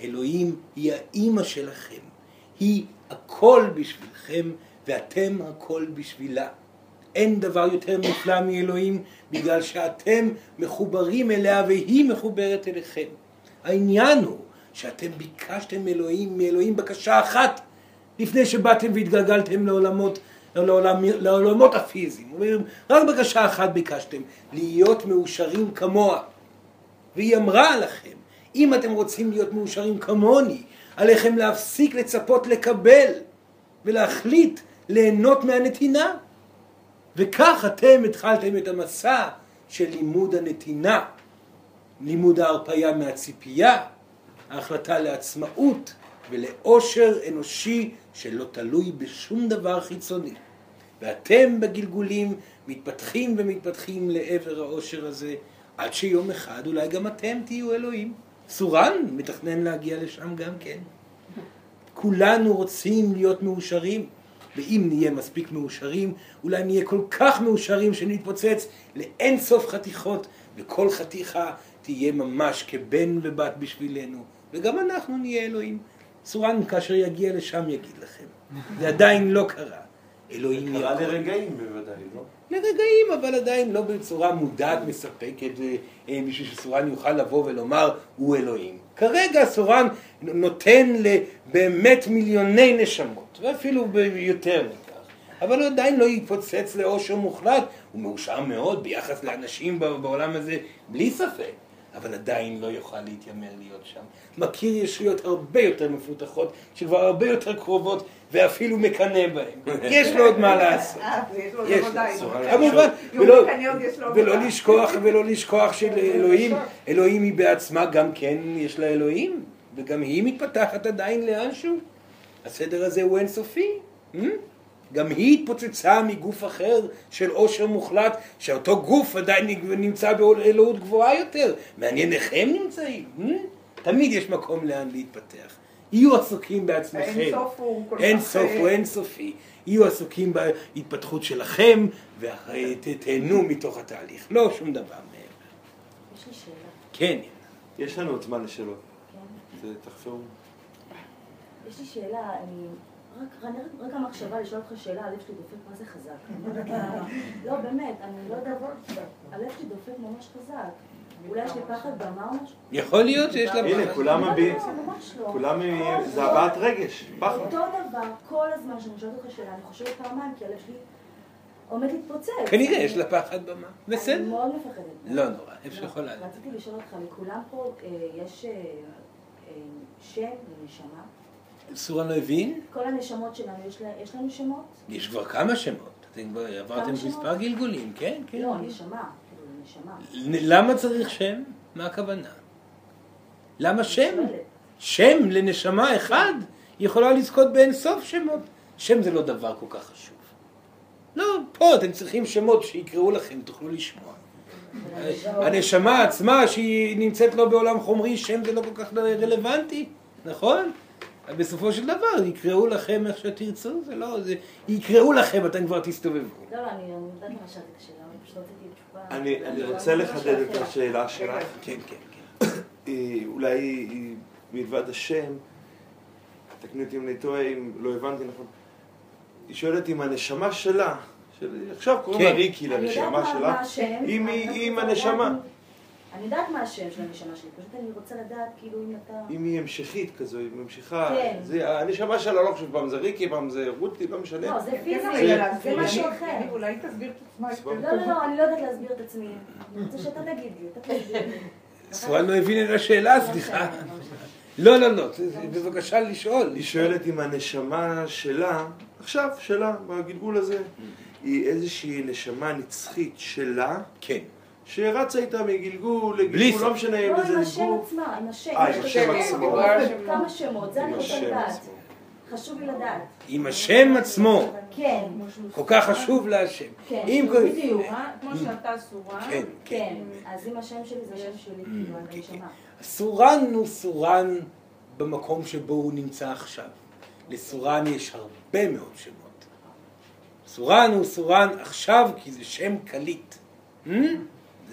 אלוהים היא האימא שלכם. היא הכל בשבילכם, ואתם הכל בשבילה. אין דבר יותר נפלא מאלוהים, בגלל שאתם מחוברים אליה והיא מחוברת אליכם. העניין הוא שאתם ביקשתם אלוהים, מאלוהים בקשה אחת, לפני שבאתם והתגלגלתם לעולמות, לעולם, לעולמות הפיזיים. רק בקשה אחת ביקשתם, להיות מאושרים כמוה. והיא אמרה לכם, אם אתם רוצים להיות מאושרים כמוני, עליכם להפסיק לצפות לקבל ולהחליט ליהנות מהנתינה. וכך אתם התחלתם את המסע של לימוד הנתינה, לימוד ההרפאיה מהציפייה, ההחלטה לעצמאות ולאושר אנושי שלא תלוי בשום דבר חיצוני. ואתם בגלגולים מתפתחים ומתפתחים לעבר האושר הזה, עד שיום אחד אולי גם אתם תהיו אלוהים. סורן מתכנן להגיע לשם גם כן. כולנו רוצים להיות מאושרים, ואם נהיה מספיק מאושרים, אולי נהיה כל כך מאושרים שנתפוצץ לאין סוף חתיכות, וכל חתיכה תהיה ממש כבן ובת בשבילנו, וגם אנחנו נהיה אלוהים. סורן כאשר יגיע לשם יגיד לכם. זה עדיין לא קרה. אלוהים קרה יכול. לרגעים בוודאי, לא? לרגעים, אבל עדיין לא בצורה מודעת מספקת אה, אה, בשביל שסורן יוכל לבוא ולומר הוא אלוהים. כרגע סורן נותן לבאמת מיליוני נשמות, ואפילו יותר מכך, אבל הוא עדיין לא יתפוצץ לאושר מוחלט, הוא מאושר מאוד ביחס לאנשים בעולם הזה, בלי ספק. אבל עדיין לא יוכל להתיימר להיות שם. מכיר ישויות הרבה יותר מפותחות, שכבר הרבה יותר קרובות, ואפילו מקנא בהן. יש לו עוד מה לעשות. אה, יש לו כמובן, ולא-. לשכוח, ולא לשכוח שאלוהים, אלוהים היא בעצמה גם כן, יש לה אלוהים, וגם היא מתפתחת עדיין לאנשהו. הסדר הזה הוא אינסופי. גם היא התפוצצה מגוף אחר של עושר מוחלט, שאותו גוף עדיין נמצא באלוהות גבוהה יותר. מעניין איך הם נמצאים. אה? תמיד יש מקום לאן להתפתח. יהיו עסוקים בעצמכם. אין סוף הוא כל כך... אין סוף הוא אה, אינסופי. יהיו עסוקים בהתפתחות שלכם ותהנו מתוך התהליך. לא שום דבר מעבר. יש לי שאלה. כן. יש לנו עוד זמן לשאלות. כן. זה תחזור. יש לי שאלה, אני... רק, המחשבה לשאול אותך שאלה, הלב שלי דופק מה זה חזק. אני לא באמת, אני לא יודעת, הלב שלי דופק ממש חזק. אולי יש לי פחד במה או משהו? יכול להיות שיש לה... הנה, כולם לא, מביעים, לא, לא. כולם, זה הבעת רגש, פחד. אותו דבר, כל הזמן שאני שואלת אותך שאלה, אני חושבת פעמיים, כי הלב שלי עומד להתפוצץ. כנראה יש לה פחד במה. אני בסדר. מאוד מפחדת. לא נורא, איפה שיכולה. רציתי לשאול אותך, לכולם פה אה, יש אה, אה, שם ונשמה? סורן לא הבין? כל הנשמות שלנו, יש לה- יש לנו שמות? יש כבר כמה שמות. אתם כבר עברתם? מספר גלגולים, כן, כן. לא, נשמה. כאילו, למה צריך שם? מה הכוונה? למה שם? שם לנשמה אחד יכולה לזכות באין סוף שמות. שם זה לא דבר כל כך חשוב. לא, פה אתם צריכים שמות שיקראו לכם, תוכלו לשמוע. הנשמה עצמה שהיא נמצאת לא בעולם חומרי, שם זה לא כל כך רלוונטי, נכון? בסופו של דבר יקראו לכם איך שתרצו, זה לא, זה, יקראו לכם, אתם כבר תסתובבו. לא, לא, אני אני יודעת מה שאלתי את השאלה, אבל פשוט רציתי תשובה. אני אני רוצה לחדד את השאלה שלך. כן, כן, כן. אה, אולי היא מלבד השם, תקני אותי אם אני טועה, אם לא הבנתי נכון. היא שואלת אם הנשמה שלה, של- עכשיו קוראים לה כן. ריקי אני לנשמה מה- מה שלה. אם אני היא הנשמה, אני יודעת מה השם של הנשמה שלי, פשוט אני רוצה לדעת, כאילו, אם אתה... אם היא המשכית כזו, היא ממשיכה, כן. זה- הנשמה שלה לא חושב, פעם זה ריקי, פעם זה רותי, לא משנה. לא, זה כן, פיזי, רגע, זה. משהו אחר. אני- אולי תסביר את עצמה לא, לא, לא, אני לא יודעת להסביר את עצמי. אני רוצה שאתה תגיד לי, אתה תסביר לי. סורן לא הבין את השאלה, לא סליחה. לא. לא, לא, לא, זה- בבקשה לשאול. היא שואלת אם הנשמה שלה, עכשיו, שלה, בגלגול הזה, היא איזושהי נשמה נצחית שלה, כן. שרצה איתה מגלגול לגלגול. לא משנה אם לא, זה עם השם. עצמה, עם השם. אה, עם השם עצמו. כמה שמות, זה אני רוצה לדעת. עצמו. חשוב לי לדעת. עם השם עצמו. כן, כל כך חשוב להשם. כן, בדיוק. כמו שאתה סורה. כן, כן, אז אם השם שלי זה השם שלי, כאילו, כן, הנשמה. סורן הוא סורן במקום שבו הוא נמצא עכשיו. לסורן יש הרבה מאוד שמות. סורן הוא סורן עכשיו כי זה שם קליט.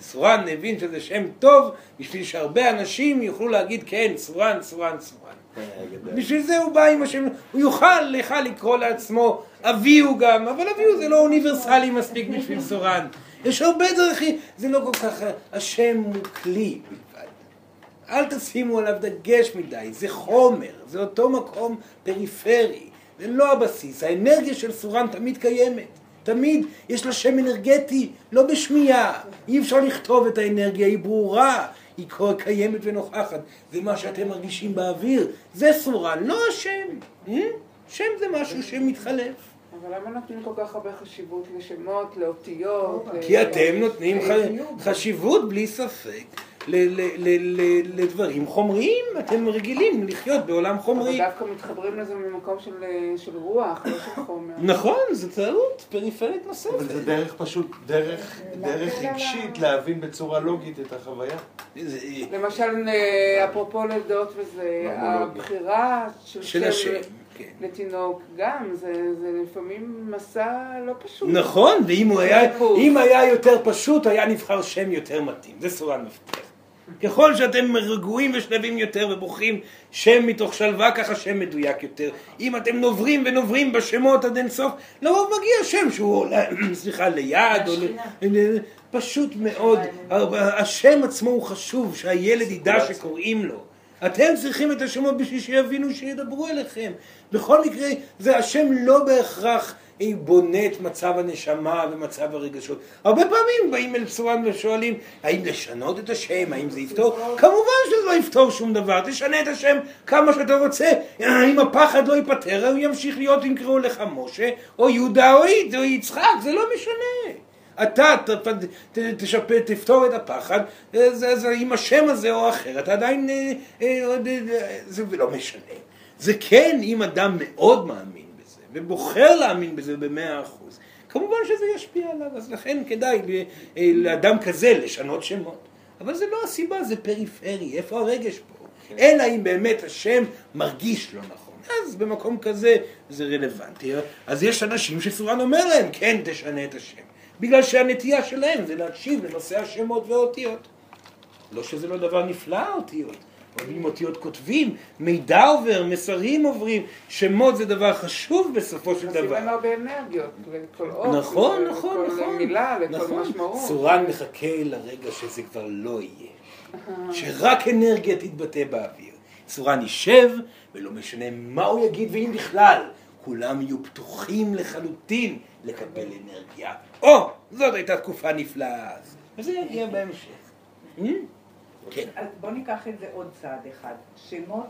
סורן הבין שזה שם טוב בשביל שהרבה אנשים יוכלו להגיד כן, סורן, סורן, סורן. בשביל זה הוא בא עם השם, הוא יוכל לך לקרוא לעצמו אביהו גם, אבל אביהו זה לא אוניברסלי מספיק בשביל סורן. יש הרבה דרכים, זה לא כל כך, השם הוא כלי בלבד. אל תשימו עליו דגש מדי, זה חומר, זה אותו מקום פריפרי, זה לא הבסיס, האנרגיה של סורן תמיד קיימת. תמיד יש לה שם אנרגטי, לא בשמיעה. אי אפשר לכתוב את האנרגיה, היא ברורה, היא קיימת ונוכחת. זה מה שאתם מרגישים באוויר, זה סורן, לא השם. אה? שם זה משהו שמתחלף. אבל למה נותנים כל כך הרבה חשיבות לשמות, לאותיות? כי אתם נותנים חשיבות בלי ספק לדברים חומריים, אתם רגילים לחיות בעולם חומרי. אבל דווקא מתחברים לזה ממקום של, של רוח, לא של חומר. נכון, זו טעות פריפרית נוספת. אבל זה דרך פשוט, דרך, דרך רגשית להבין בצורה לוגית את החוויה. למשל, אה, אפרופו לידות וזה, הבחירה של, של השם. כן. לתינוק גם, זה, זה לפעמים מסע לא פשוט. נכון, ואם היה, היה יותר פשוט, היה נבחר שם יותר מתאים. זה סורן מפתח. ככל שאתם רגועים ושלווים יותר ובוכים שם מתוך שלווה, ככה שם מדויק יותר. אם אתם נוברים ונוברים בשמות עד אין סוף, לרוב מגיע שם שהוא, סליחה, ליד, או ל... פשוט מאוד. השם עצמו הוא חשוב, שהילד ידע שקוראים לו. אתם צריכים את השמות בשביל שיבינו שידברו אליכם. בכל מקרה, זה השם לא בהכרח בונה את מצב הנשמה ומצב הרגשות. הרבה פעמים באים אל צורן ושואלים, האם לשנות את השם, האם זה יפתור? כמובן שזה לא יפתור שום דבר, תשנה את השם כמה שאתה רוצה. אם הפחד לא ייפתר, הוא ימשיך להיות אם קראו לך משה, או יהודה או, יצחק, זה לא משנה. אתה תשפה, תפתור את הפחד, זה, זה, עם השם הזה או אחר, אתה עדיין, אה, אה, אה, זה לא משנה. זה כן אם אדם מאוד מאמין ובוחר להאמין בזה במאה אחוז, כמובן שזה ישפיע עליו, אז לכן כדאי לאדם כזה לשנות שמות. אבל זה לא הסיבה, זה פריפרי, איפה הרגש פה? כן. אלא אם באמת השם מרגיש לא נכון. אז במקום כזה זה רלוונטי. אז יש אנשים שסורן אומר להם, כן, תשנה את השם. בגלל שהנטייה שלהם זה להקשיב לנושא השמות והאותיות. לא שזה לא דבר נפלא האותיות. עובדים אותיות כותבים, מידע עובר, מסרים עוברים, שמות זה דבר חשוב בסופו של דבר. עושים הרבה אנרגיות, לכל אות, נכון, נכון, לכל נכון. מילה, לכל נכון. משמעות. צורן מחכה לרגע שזה כבר לא יהיה. שרק אנרגיה תתבטא באוויר. צורן יישב, ולא משנה מה הוא יגיד, ואם בכלל, כולם יהיו פתוחים לחלוטין לקבל אנרגיה. או, זאת הייתה תקופה נפלאה אז. וזה יגיע בהמשך. כן. אז בוא ניקח את זה עוד צעד אחד. שמות,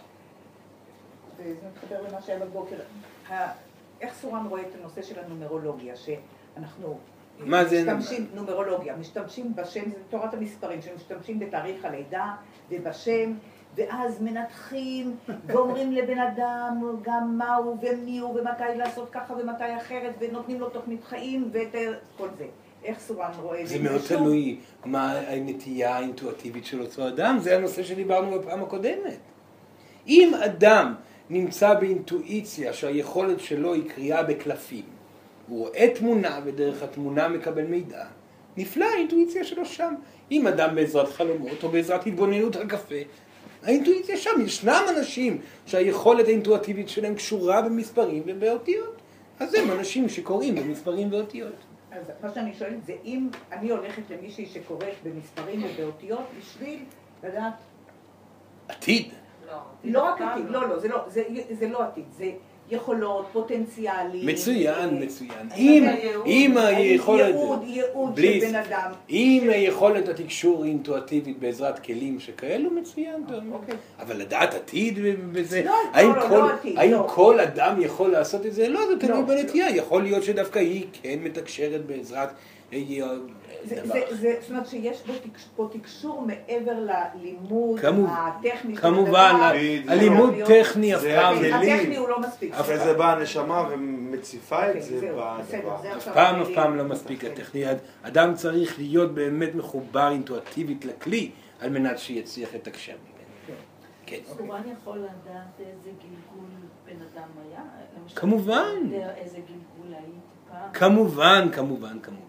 וזה מתחבר למה שהיה בבוקר, איך סורן רואה את הנושא של הנומרולוגיה, שאנחנו מה זה משתמשים, נומרולוגיה, משתמשים בשם, זה תורת המספרים, שמשתמשים בתאריך הלידה ובשם, ואז מנתחים ואומרים לבן אדם גם מה הוא ומי הוא ומתי לעשות ככה ומתי אחרת ונותנים לו תוכנית חיים ואת כל זה. איך סורן רואה את זה? זה מאוד תלוי מה הנטייה האינטואטיבית של אותו אדם, זה הנושא שדיברנו בפעם הקודמת. אם אדם נמצא באינטואיציה שהיכולת שלו היא קריאה בקלפים, הוא רואה תמונה ודרך התמונה מקבל מידע, נפלא האינטואיציה שלו שם. אם אדם בעזרת חלומות או בעזרת התבוננות על קפה, האינטואיציה שם. ישנם אנשים שהיכולת האינטואטיבית שלהם קשורה במספרים ובאותיות. אז הם אנשים שקוראים במספרים ואותיות. אז מה שאני שואלת זה אם אני הולכת למישהי שקוראת במספרים ובאותיות בשביל לדעת... עתיד. לא, לא רק עתיד, לא, לא, זה לא, זה, זה לא עתיד, זה יכולות, פוטנציאלים. מצוין, מצוין. אם, אם היכולת... ייעוד, ייעוד של בן אדם. אם היכולת התקשור אינטואטיבית בעזרת כלים שכאלו, מצוין. אוקיי. אבל לדעת עתיד בזה, לא, לא, כל, לא עתיד, האם לא. כל אדם יכול לעשות את זה? לא, זה תלוי לא, בנטייה. יכול להיות שדווקא היא כן מתקשרת בעזרת... זה, זה, זה, זאת אומרת שיש פה תקשור מעבר ללימוד הטכני כמובן. הלימוד טכני אף פעם. הטכני הוא לא מספיק. אחרי זה באה הנשמה ומציפה את אוקיי, זה אף פעם אף. פעם לא מספיק הטכני. אדם צריך להיות באמת מחובר אינטואטיבית לכלי על מנת שיצליח לתקשר ממנו. כן. סורן יכול לדעת איזה גלגול בן אדם היה? כמובן. איזה גלגול היית פעם? כמובן, כמובן, כמובן.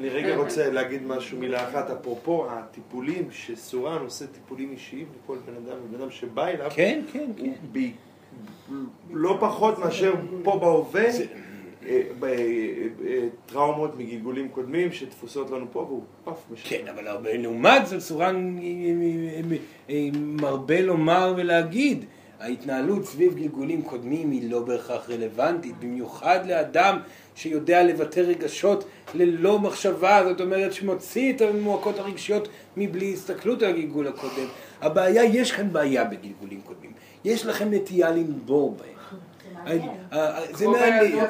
אני רגע רוצה להגיד משהו, מילה אחת, אפרופו הטיפולים, שסורן עושה טיפולים אישיים לכל בן אדם, בן אדם שבא אליו, כן, כן, כן. ב- לא פחות מאשר פה בהווה, אה, אה, אה, טראומות מגלגולים קודמים שתפוסות לנו פה, והוא פף משנה. כן, אבל לעומת זאת, סורן מרבה לומר ולהגיד, ההתנהלות סביב גלגולים קודמים היא לא בהכרח רלוונטית, במיוחד לאדם שיודע לבטא רגשות ללא מחשבה, זאת אומרת שמוציא את המועקות הרגשיות מבלי הסתכלות על הגלגול הקודם. הבעיה, יש כאן בעיה בגלגולים קודמים. יש לכם נטייה לנבור בהם. זה מעניין.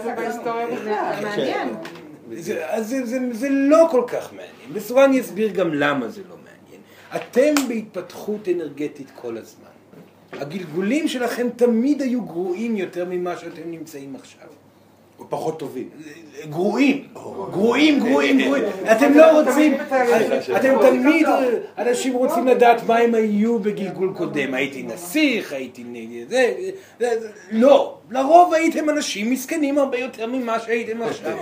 זה לא כל כך מעניין, וסורן יסביר גם למה זה לא מעניין. אתם בהתפתחות אנרגטית כל הזמן. הגלגולים שלכם תמיד היו גרועים יותר ממה שאתם נמצאים עכשיו. פחות טובים. גרועים, גרועים, גרועים, גרועים. אתם לא רוצים, אתם תמיד, אנשים רוצים לדעת מה הם היו בגלגול קודם. הייתי נסיך, הייתי נגד זה, לא. לרוב הייתם אנשים מסכנים הרבה יותר ממה שהייתם עכשיו.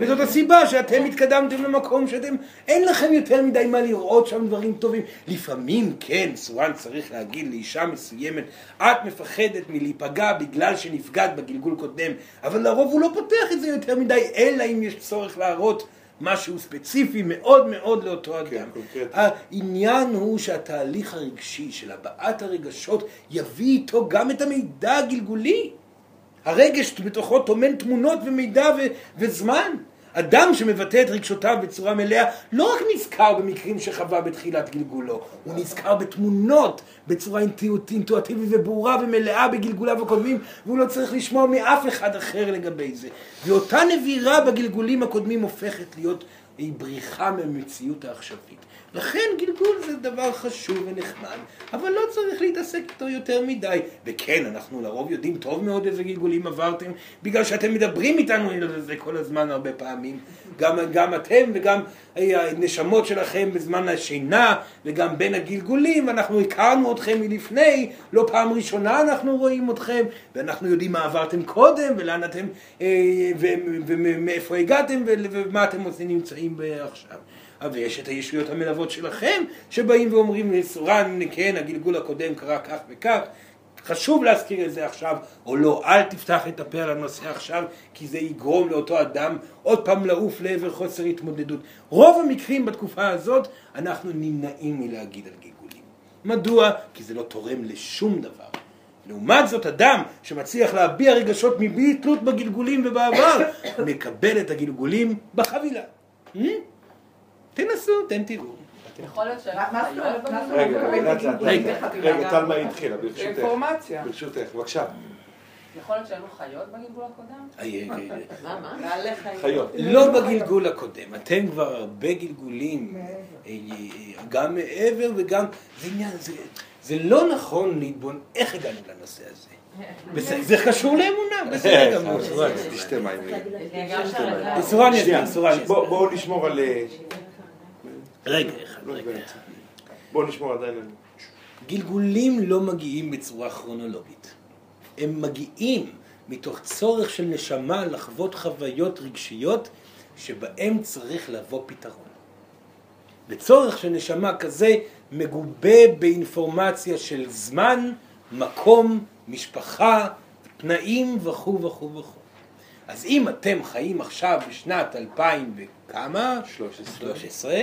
וזאת הסיבה שאתם התקדמתם למקום שאתם, אין לכם יותר מדי מה לראות שם דברים טובים. לפעמים, כן, סורן צריך להגיד לאישה מסוימת, את מפחדת מלהיפגע בגלל שנפגעת בגלגול קודם, אבל לרוב הוא לא פותח את זה יותר מדי, אלא אם יש צורך להראות משהו ספציפי מאוד מאוד לאותו אדם. כן, קונקרטי. העניין הוא שהתהליך הרגשי של הבעת הרגשות יביא איתו גם את המידע הגלגולי. הרגש בתוכו טומן תמונות ומידע ו- וזמן. אדם שמבטא את רגשותיו בצורה מלאה לא רק נזכר במקרים שחווה בתחילת גלגולו, הוא נזכר בתמונות בצורה אינטואטיבית וברורה ומלאה בגלגוליו הקודמים והוא לא צריך לשמוע מאף אחד אחר לגבי זה. ואותה נבירה בגלגולים הקודמים הופכת להיות היא בריחה מהמציאות העכשווית. לכן גלגול זה דבר חשוב ונחמד, אבל לא צריך להתעסק איתו יותר מדי. וכן, אנחנו לרוב יודעים טוב מאוד איזה גלגולים עברתם, בגלל שאתם מדברים איתנו על זה כל הזמן הרבה פעמים. גם, גם אתם וגם אה, הנשמות שלכם בזמן השינה, וגם בין הגלגולים, אנחנו הכרנו אתכם מלפני, לא פעם ראשונה אנחנו רואים אתכם, ואנחנו יודעים מה עברתם קודם, ולאן אתם, אה, ומאיפה הגעתם, ומה אתם עושים נמצאים עכשיו. ויש את הישויות המלוות שלכם, שבאים ואומרים לסורן, כן, הגלגול הקודם קרה כך וכך, חשוב להזכיר את זה עכשיו, או לא, אל תפתח את הפה על הנושא עכשיו, כי זה יגרום לאותו אדם עוד פעם לעוף לעבר חוסר התמודדות. רוב המקרים בתקופה הזאת, אנחנו נמנעים מלהגיד על גלגולים. מדוע? כי זה לא תורם לשום דבר. לעומת זאת, אדם שמצליח להביע רגשות מבלי תלות בגלגולים ובעבר, מקבל את הגלגולים בחבילה. Hmm? תנסו, אתם תראו. יכול להיות אומרת? רגע, רגע? רגע, טלמה התחילה, ברשותך. אינפורמציה. ברשותך, בבקשה. יכול להיות שהיינו חיות בגלגול הקודם? איי, איי, איי. מה, מה? בעלי חיים. חיות. לא בגלגול הקודם, אתם כבר הרבה גלגולים, אה, אה, גם מעבר וגם, זה עניין, זה, זה לא נכון להתבונן, איך הגענו לנושא הזה? זה קשור לאמונה, בסדר גמור. תשתה מים. סורן יסביר. בוא- בואו נשמור על... רגע אחד, רגע. בואו נשמור עדיין על... גלגולים לא מגיעים בצורה כרונולוגית. הם מגיעים מתוך צורך של נשמה לחוות חוויות רגשיות שבהם צריך לבוא פתרון. וצורך של נשמה כזה מגובה באינפורמציה של זמן, מקום, משפחה, תנאים וכו' וכו' וכו'. אז אם אתם חיים עכשיו בשנת 2000 וכמה? 13. 13,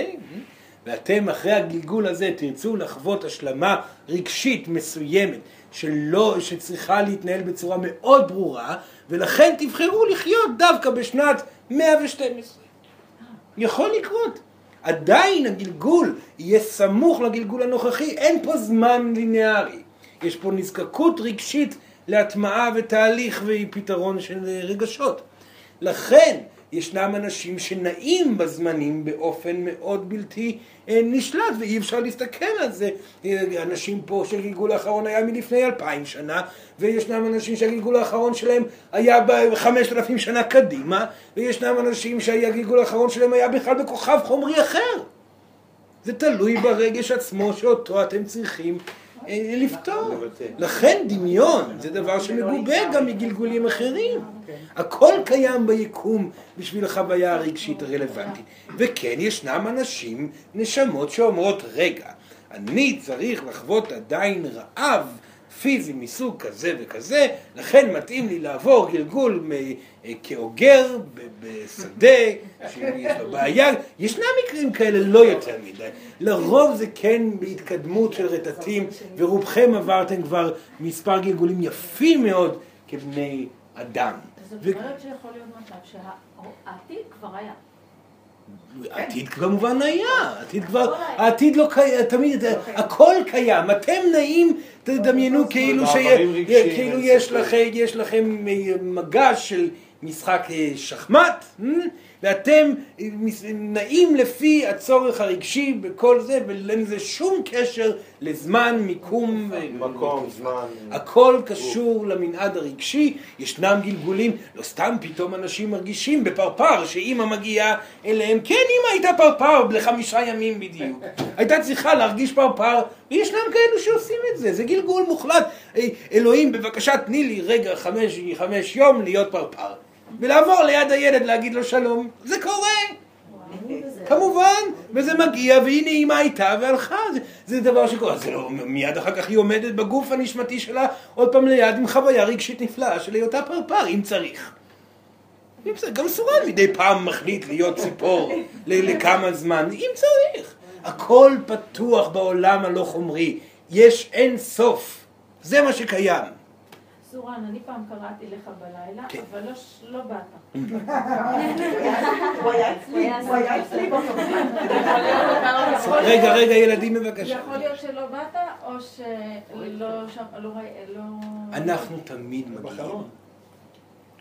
ואתם אחרי הגלגול הזה תרצו לחוות השלמה רגשית מסוימת שלא, שצריכה להתנהל בצורה מאוד ברורה, ולכן תבחרו לחיות דווקא בשנת 112. יכול לקרות. עדיין הגלגול יהיה סמוך לגלגול הנוכחי, אין פה זמן ליניארי. יש פה נזקקות רגשית להטמעה ותהליך ופתרון של רגשות. לכן ישנם אנשים שנעים בזמנים באופן מאוד בלתי אה, נשלט ואי אפשר להסתכל על זה. אה, אנשים פה שהגלגול האחרון היה מלפני אלפיים שנה וישנם אנשים שהגלגול האחרון שלהם היה בחמשת אלפים שנה קדימה וישנם אנשים שהגלגול האחרון שלהם היה בכלל בכוכב חומרי אחר. זה תלוי ברגש עצמו שאותו אתם צריכים לפתור. לבטא. לכן דמיון זה דבר שמגובה גם מגלגולים אחרים. הכל קיים ביקום בשביל החוויה הרגשית הרלוונטית. וכן, ישנם אנשים, נשמות שאומרות, רגע, אני צריך לחוות עדיין רעב פיזי מסוג כזה וכזה, לכן מתאים לי לעבור גלגול אה, כאוגר בשדה, שיש לו בעיה. ישנם מקרים כאלה לא יותר מדי. לרוב זה כן בהתקדמות של רטטים, ורובכם עברתם כבר מספר גלגולים יפים מאוד כבני אדם. זאת אומרת שיכול להיות מצב שהעתיד כבר היה. העתיד כמובן היה, העתיד כבר, העתיד לא קיים, תמיד, הכל קיים, אתם נעים, תדמיינו כאילו רגשיים, כאילו אין יש. לכם, מגש של משחק אה, שחמט, אה, ואתם נעים לפי הצורך הרגשי בכל זה, ואין לזה שום קשר לזמן, מיקום, מקום, זמן. הכל קשור למנעד הרגשי, ישנם גלגולים, לא סתם פתאום אנשים מרגישים בפרפר שאימא מגיעה אליהם, כן אימא הייתה פרפר לחמישה ימים בדיוק, הייתה צריכה להרגיש פרפר, וישנם כאלו שעושים את זה, זה גלגול מוחלט, אה, אלוהים בבקשה תני לי רגע חמש, חמש יום להיות פרפר, ולעבור ליד הילד להגיד לו שלום, זה קורה. כמובן, וזה מגיע, והנה אימא הייתה והלכה, זה, זה דבר שקורה, זה לא, מיד אחר כך היא עומדת בגוף הנשמתי שלה עוד פעם ליד עם חוויה רגשית נפלאה של היותה פרפר, אם צריך. אם צריך, גם סורן מדי פעם מחליט להיות ציפור לכמה זמן, אם צריך. הכל פתוח בעולם הלא חומרי, יש אין סוף, זה מה שקיים. סורן, אני פעם קראתי לך בלילה, כן. אבל לא לא באת. הוא היה אצלי, הוא היה אצלי. רגע, רגע, ילדים בבקשה. יכול להיות שלא באת, או שלא שם- לא ראי- לא... אנחנו תמיד מגיעים.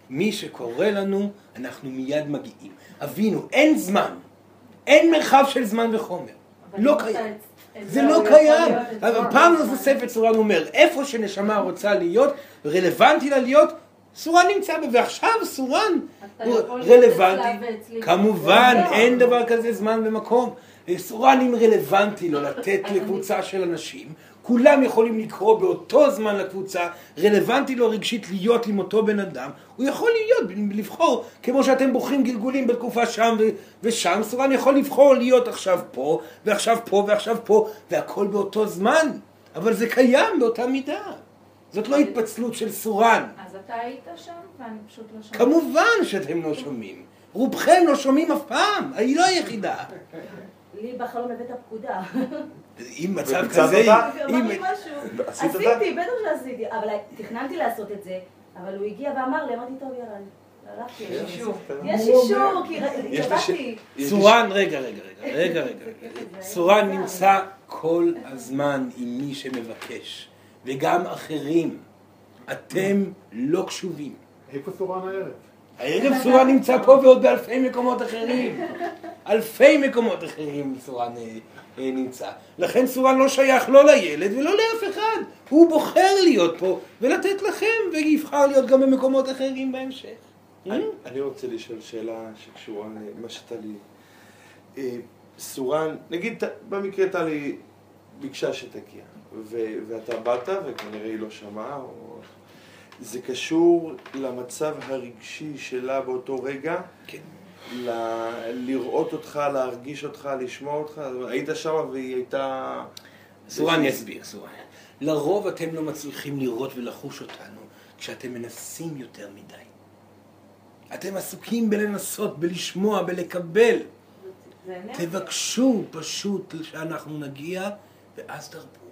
מי שקורא לנו, אנחנו מיד מגיעים. אבינו, אין זמן. אין מרחב של זמן וחומר. אבל לא אם קיים. זה לא קיים. אבל פעם נוספת סורן אומר, איפה שנשמה רוצה להיות, רלוונטי לה להיות, סורן נמצא בה, ועכשיו סורן הוא רלוונטי. כמובן, לא. אין דבר כזה זמן ומקום. סורן אם רלוונטי לו לתת לקבוצה של אנשים, כולם יכולים לקרוא באותו זמן לקבוצה, רלוונטי לו רגשית להיות עם אותו בן אדם, הוא יכול להיות, לבחור, כמו שאתם בוחרים גלגולים בתקופה שם ושם, סורן יכול לבחור להיות עכשיו פה, ועכשיו פה, ועכשיו פה, והכל באותו זמן, אבל זה קיים באותה מידה. זאת לא התפצלות של סורן. אז אתה היית שם, ואני פשוט לא שמעתי. כמובן שאתם לא שומעים. רובכם לא שומעים אף פעם, היא לא היחידה. לי בחלום הבאת פקודה. אם מצב כזה. אמר לי משהו. עשיתי, בטח שעשיתי. אבל תכננתי לעשות את זה, אבל הוא הגיע ואמר לי, אמרתי, טוב, יאללה. הלכתי, יש אישור. יש אישור, כי קבעתי. סורן, רגע, רגע, רגע, רגע, רגע. סורן נמצא כל הזמן עם מי שמבקש, וגם אחרים. אתם לא קשובים. איפה סורן הערב? הערב סורן נמצא פה ועוד באלפי מקומות אחרים. אלפי מקומות אחרים סורן אה, אה, נמצא. לכן סורן לא שייך לא לילד ולא לאף אחד. הוא בוחר להיות פה ולתת לכם, ויבחר להיות גם במקומות אחרים בהמשך. אני- רוצה לשאול שאלה שקשורה למה שטלי... אה, סורן, נגיד, ט- במקרה טלי ביקשה שתגיע, ואתה באת וכנראה היא לא שמעה, או... זה קשור למצב הרגשי שלה באותו רגע? כן. ל- לראות אותך, להרגיש אותך, לשמוע אותך? היית שם והיא הייתה... סורן יסביר, סורן. לרוב אתם לא מצליחים לראות ולחוש אותנו כשאתם מנסים יותר מדי. אתם עסוקים בלנסות, בלשמוע, בלקבל. תבקשו פשוט שאנחנו נגיע, ואז תרפו.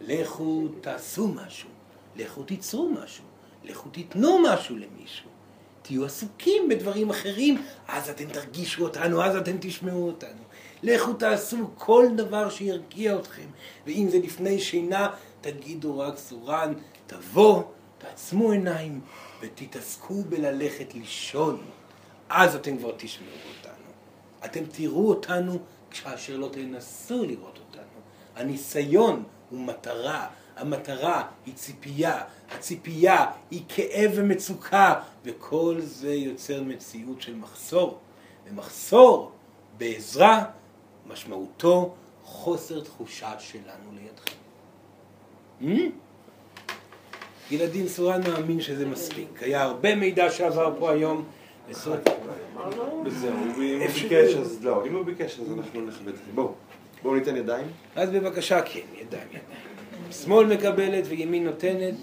לכו תעשו משהו, לכו תיצרו משהו, לכו תיתנו משהו למישהו. תהיו עסוקים בדברים אחרים, אז אתם תרגישו אותנו, אז אתם תשמעו אותנו. לכו תעשו כל דבר שירגיע אתכם, ואם זה לפני שינה, תגידו רק סורן, תבוא, תעצמו עיניים, ותתעסקו בללכת לישון. אז אתם כבר תשמעו אותנו. אתם תראו אותנו כאשר לא תנסו לראות אותנו. הניסיון הוא מטרה, המטרה היא ציפייה, הציפייה היא כאב ומצוקה, וכל זה יוצר מציאות של מחסור. ומחסור בעזרה משמעותו חוסר תחושה שלנו לידכם. Hmm? ילדים סורן מאמין שזה מספיק. היה הרבה מידע שעבר פה היום. וסורן- וזהו, אם הוא ביקש אז לא, אם הוא ביקש אז אנחנו נכבד. בואו, בואו ניתן ידיים. אז בבקשה, כן, ידיים, ידיים. שמאל מקבלת וימין נותנת.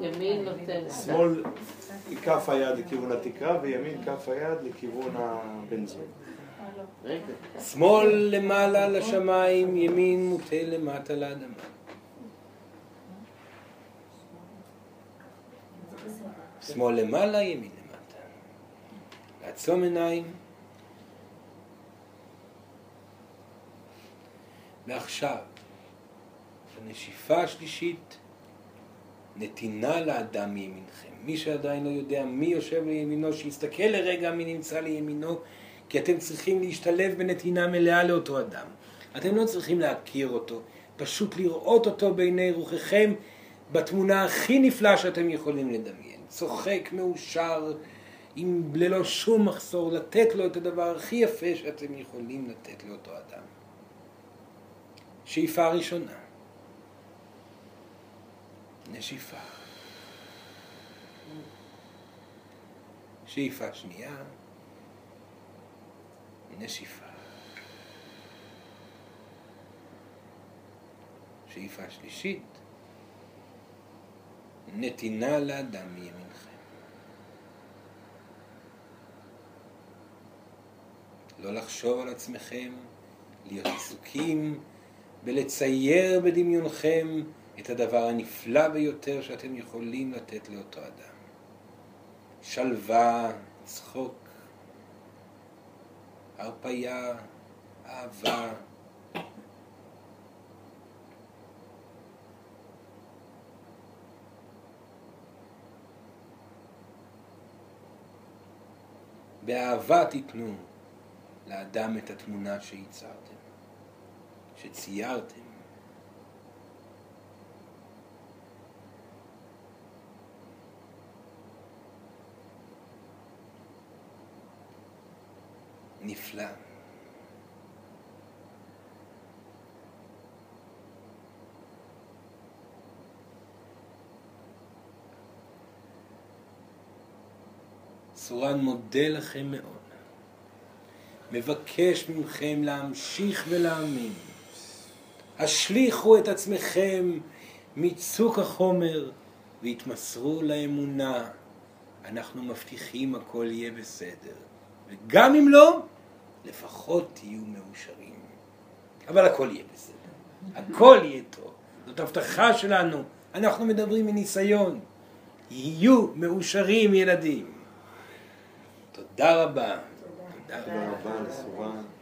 ימין נותנת. שמאל, כף היד לכיוון התקרה וימין כף היד לכיוון הבן זוג. שמאל למעלה לשמיים, ימין מוטה למטה לאדמה. שמאל למעלה, ימין למטה. לעצום עיניים. ועכשיו, בנשיפה השלישית, נתינה לאדם מימינכם. מי שעדיין לא יודע מי יושב לימינו, שיסתכל לרגע מי נמצא לימינו, כי אתם צריכים להשתלב בנתינה מלאה לאותו אדם. אתם לא צריכים להכיר אותו, פשוט לראות אותו בעיני רוחכם בתמונה הכי נפלאה שאתם יכולים לדמיין. צוחק, מאושר, עם, ללא שום מחסור, לתת לו את הדבר הכי יפה שאתם יכולים לתת לאותו אדם. שאיפה ראשונה. נשיפה. שאיפה שנייה. נשיפה. שאיפה שלישית. נתינה לאדם מימינכם. לא לחשוב על עצמכם, להיות עסוקים בלצייר בדמיונכם את הדבר הנפלא ביותר שאתם יכולים לתת לאותו אדם. שלווה, צחוק, הרפייה, אהבה. באהבה תיתנו לאדם את התמונה שייצרתם, שציירתם. נפלא. סורן מודה לכם מאוד. מבקש מכם להמשיך ולהאמין. השליכו את עצמכם מצוק החומר והתמסרו לאמונה. אנחנו מבטיחים הכל יהיה בסדר. וגם אם לא, לפחות תהיו מאושרים. אבל הכל יהיה בסדר. הכל יהיה טוב. זאת הבטחה שלנו. אנחנו מדברים מניסיון. יהיו מאושרים ילדים. תודה רבה. תודה רבה.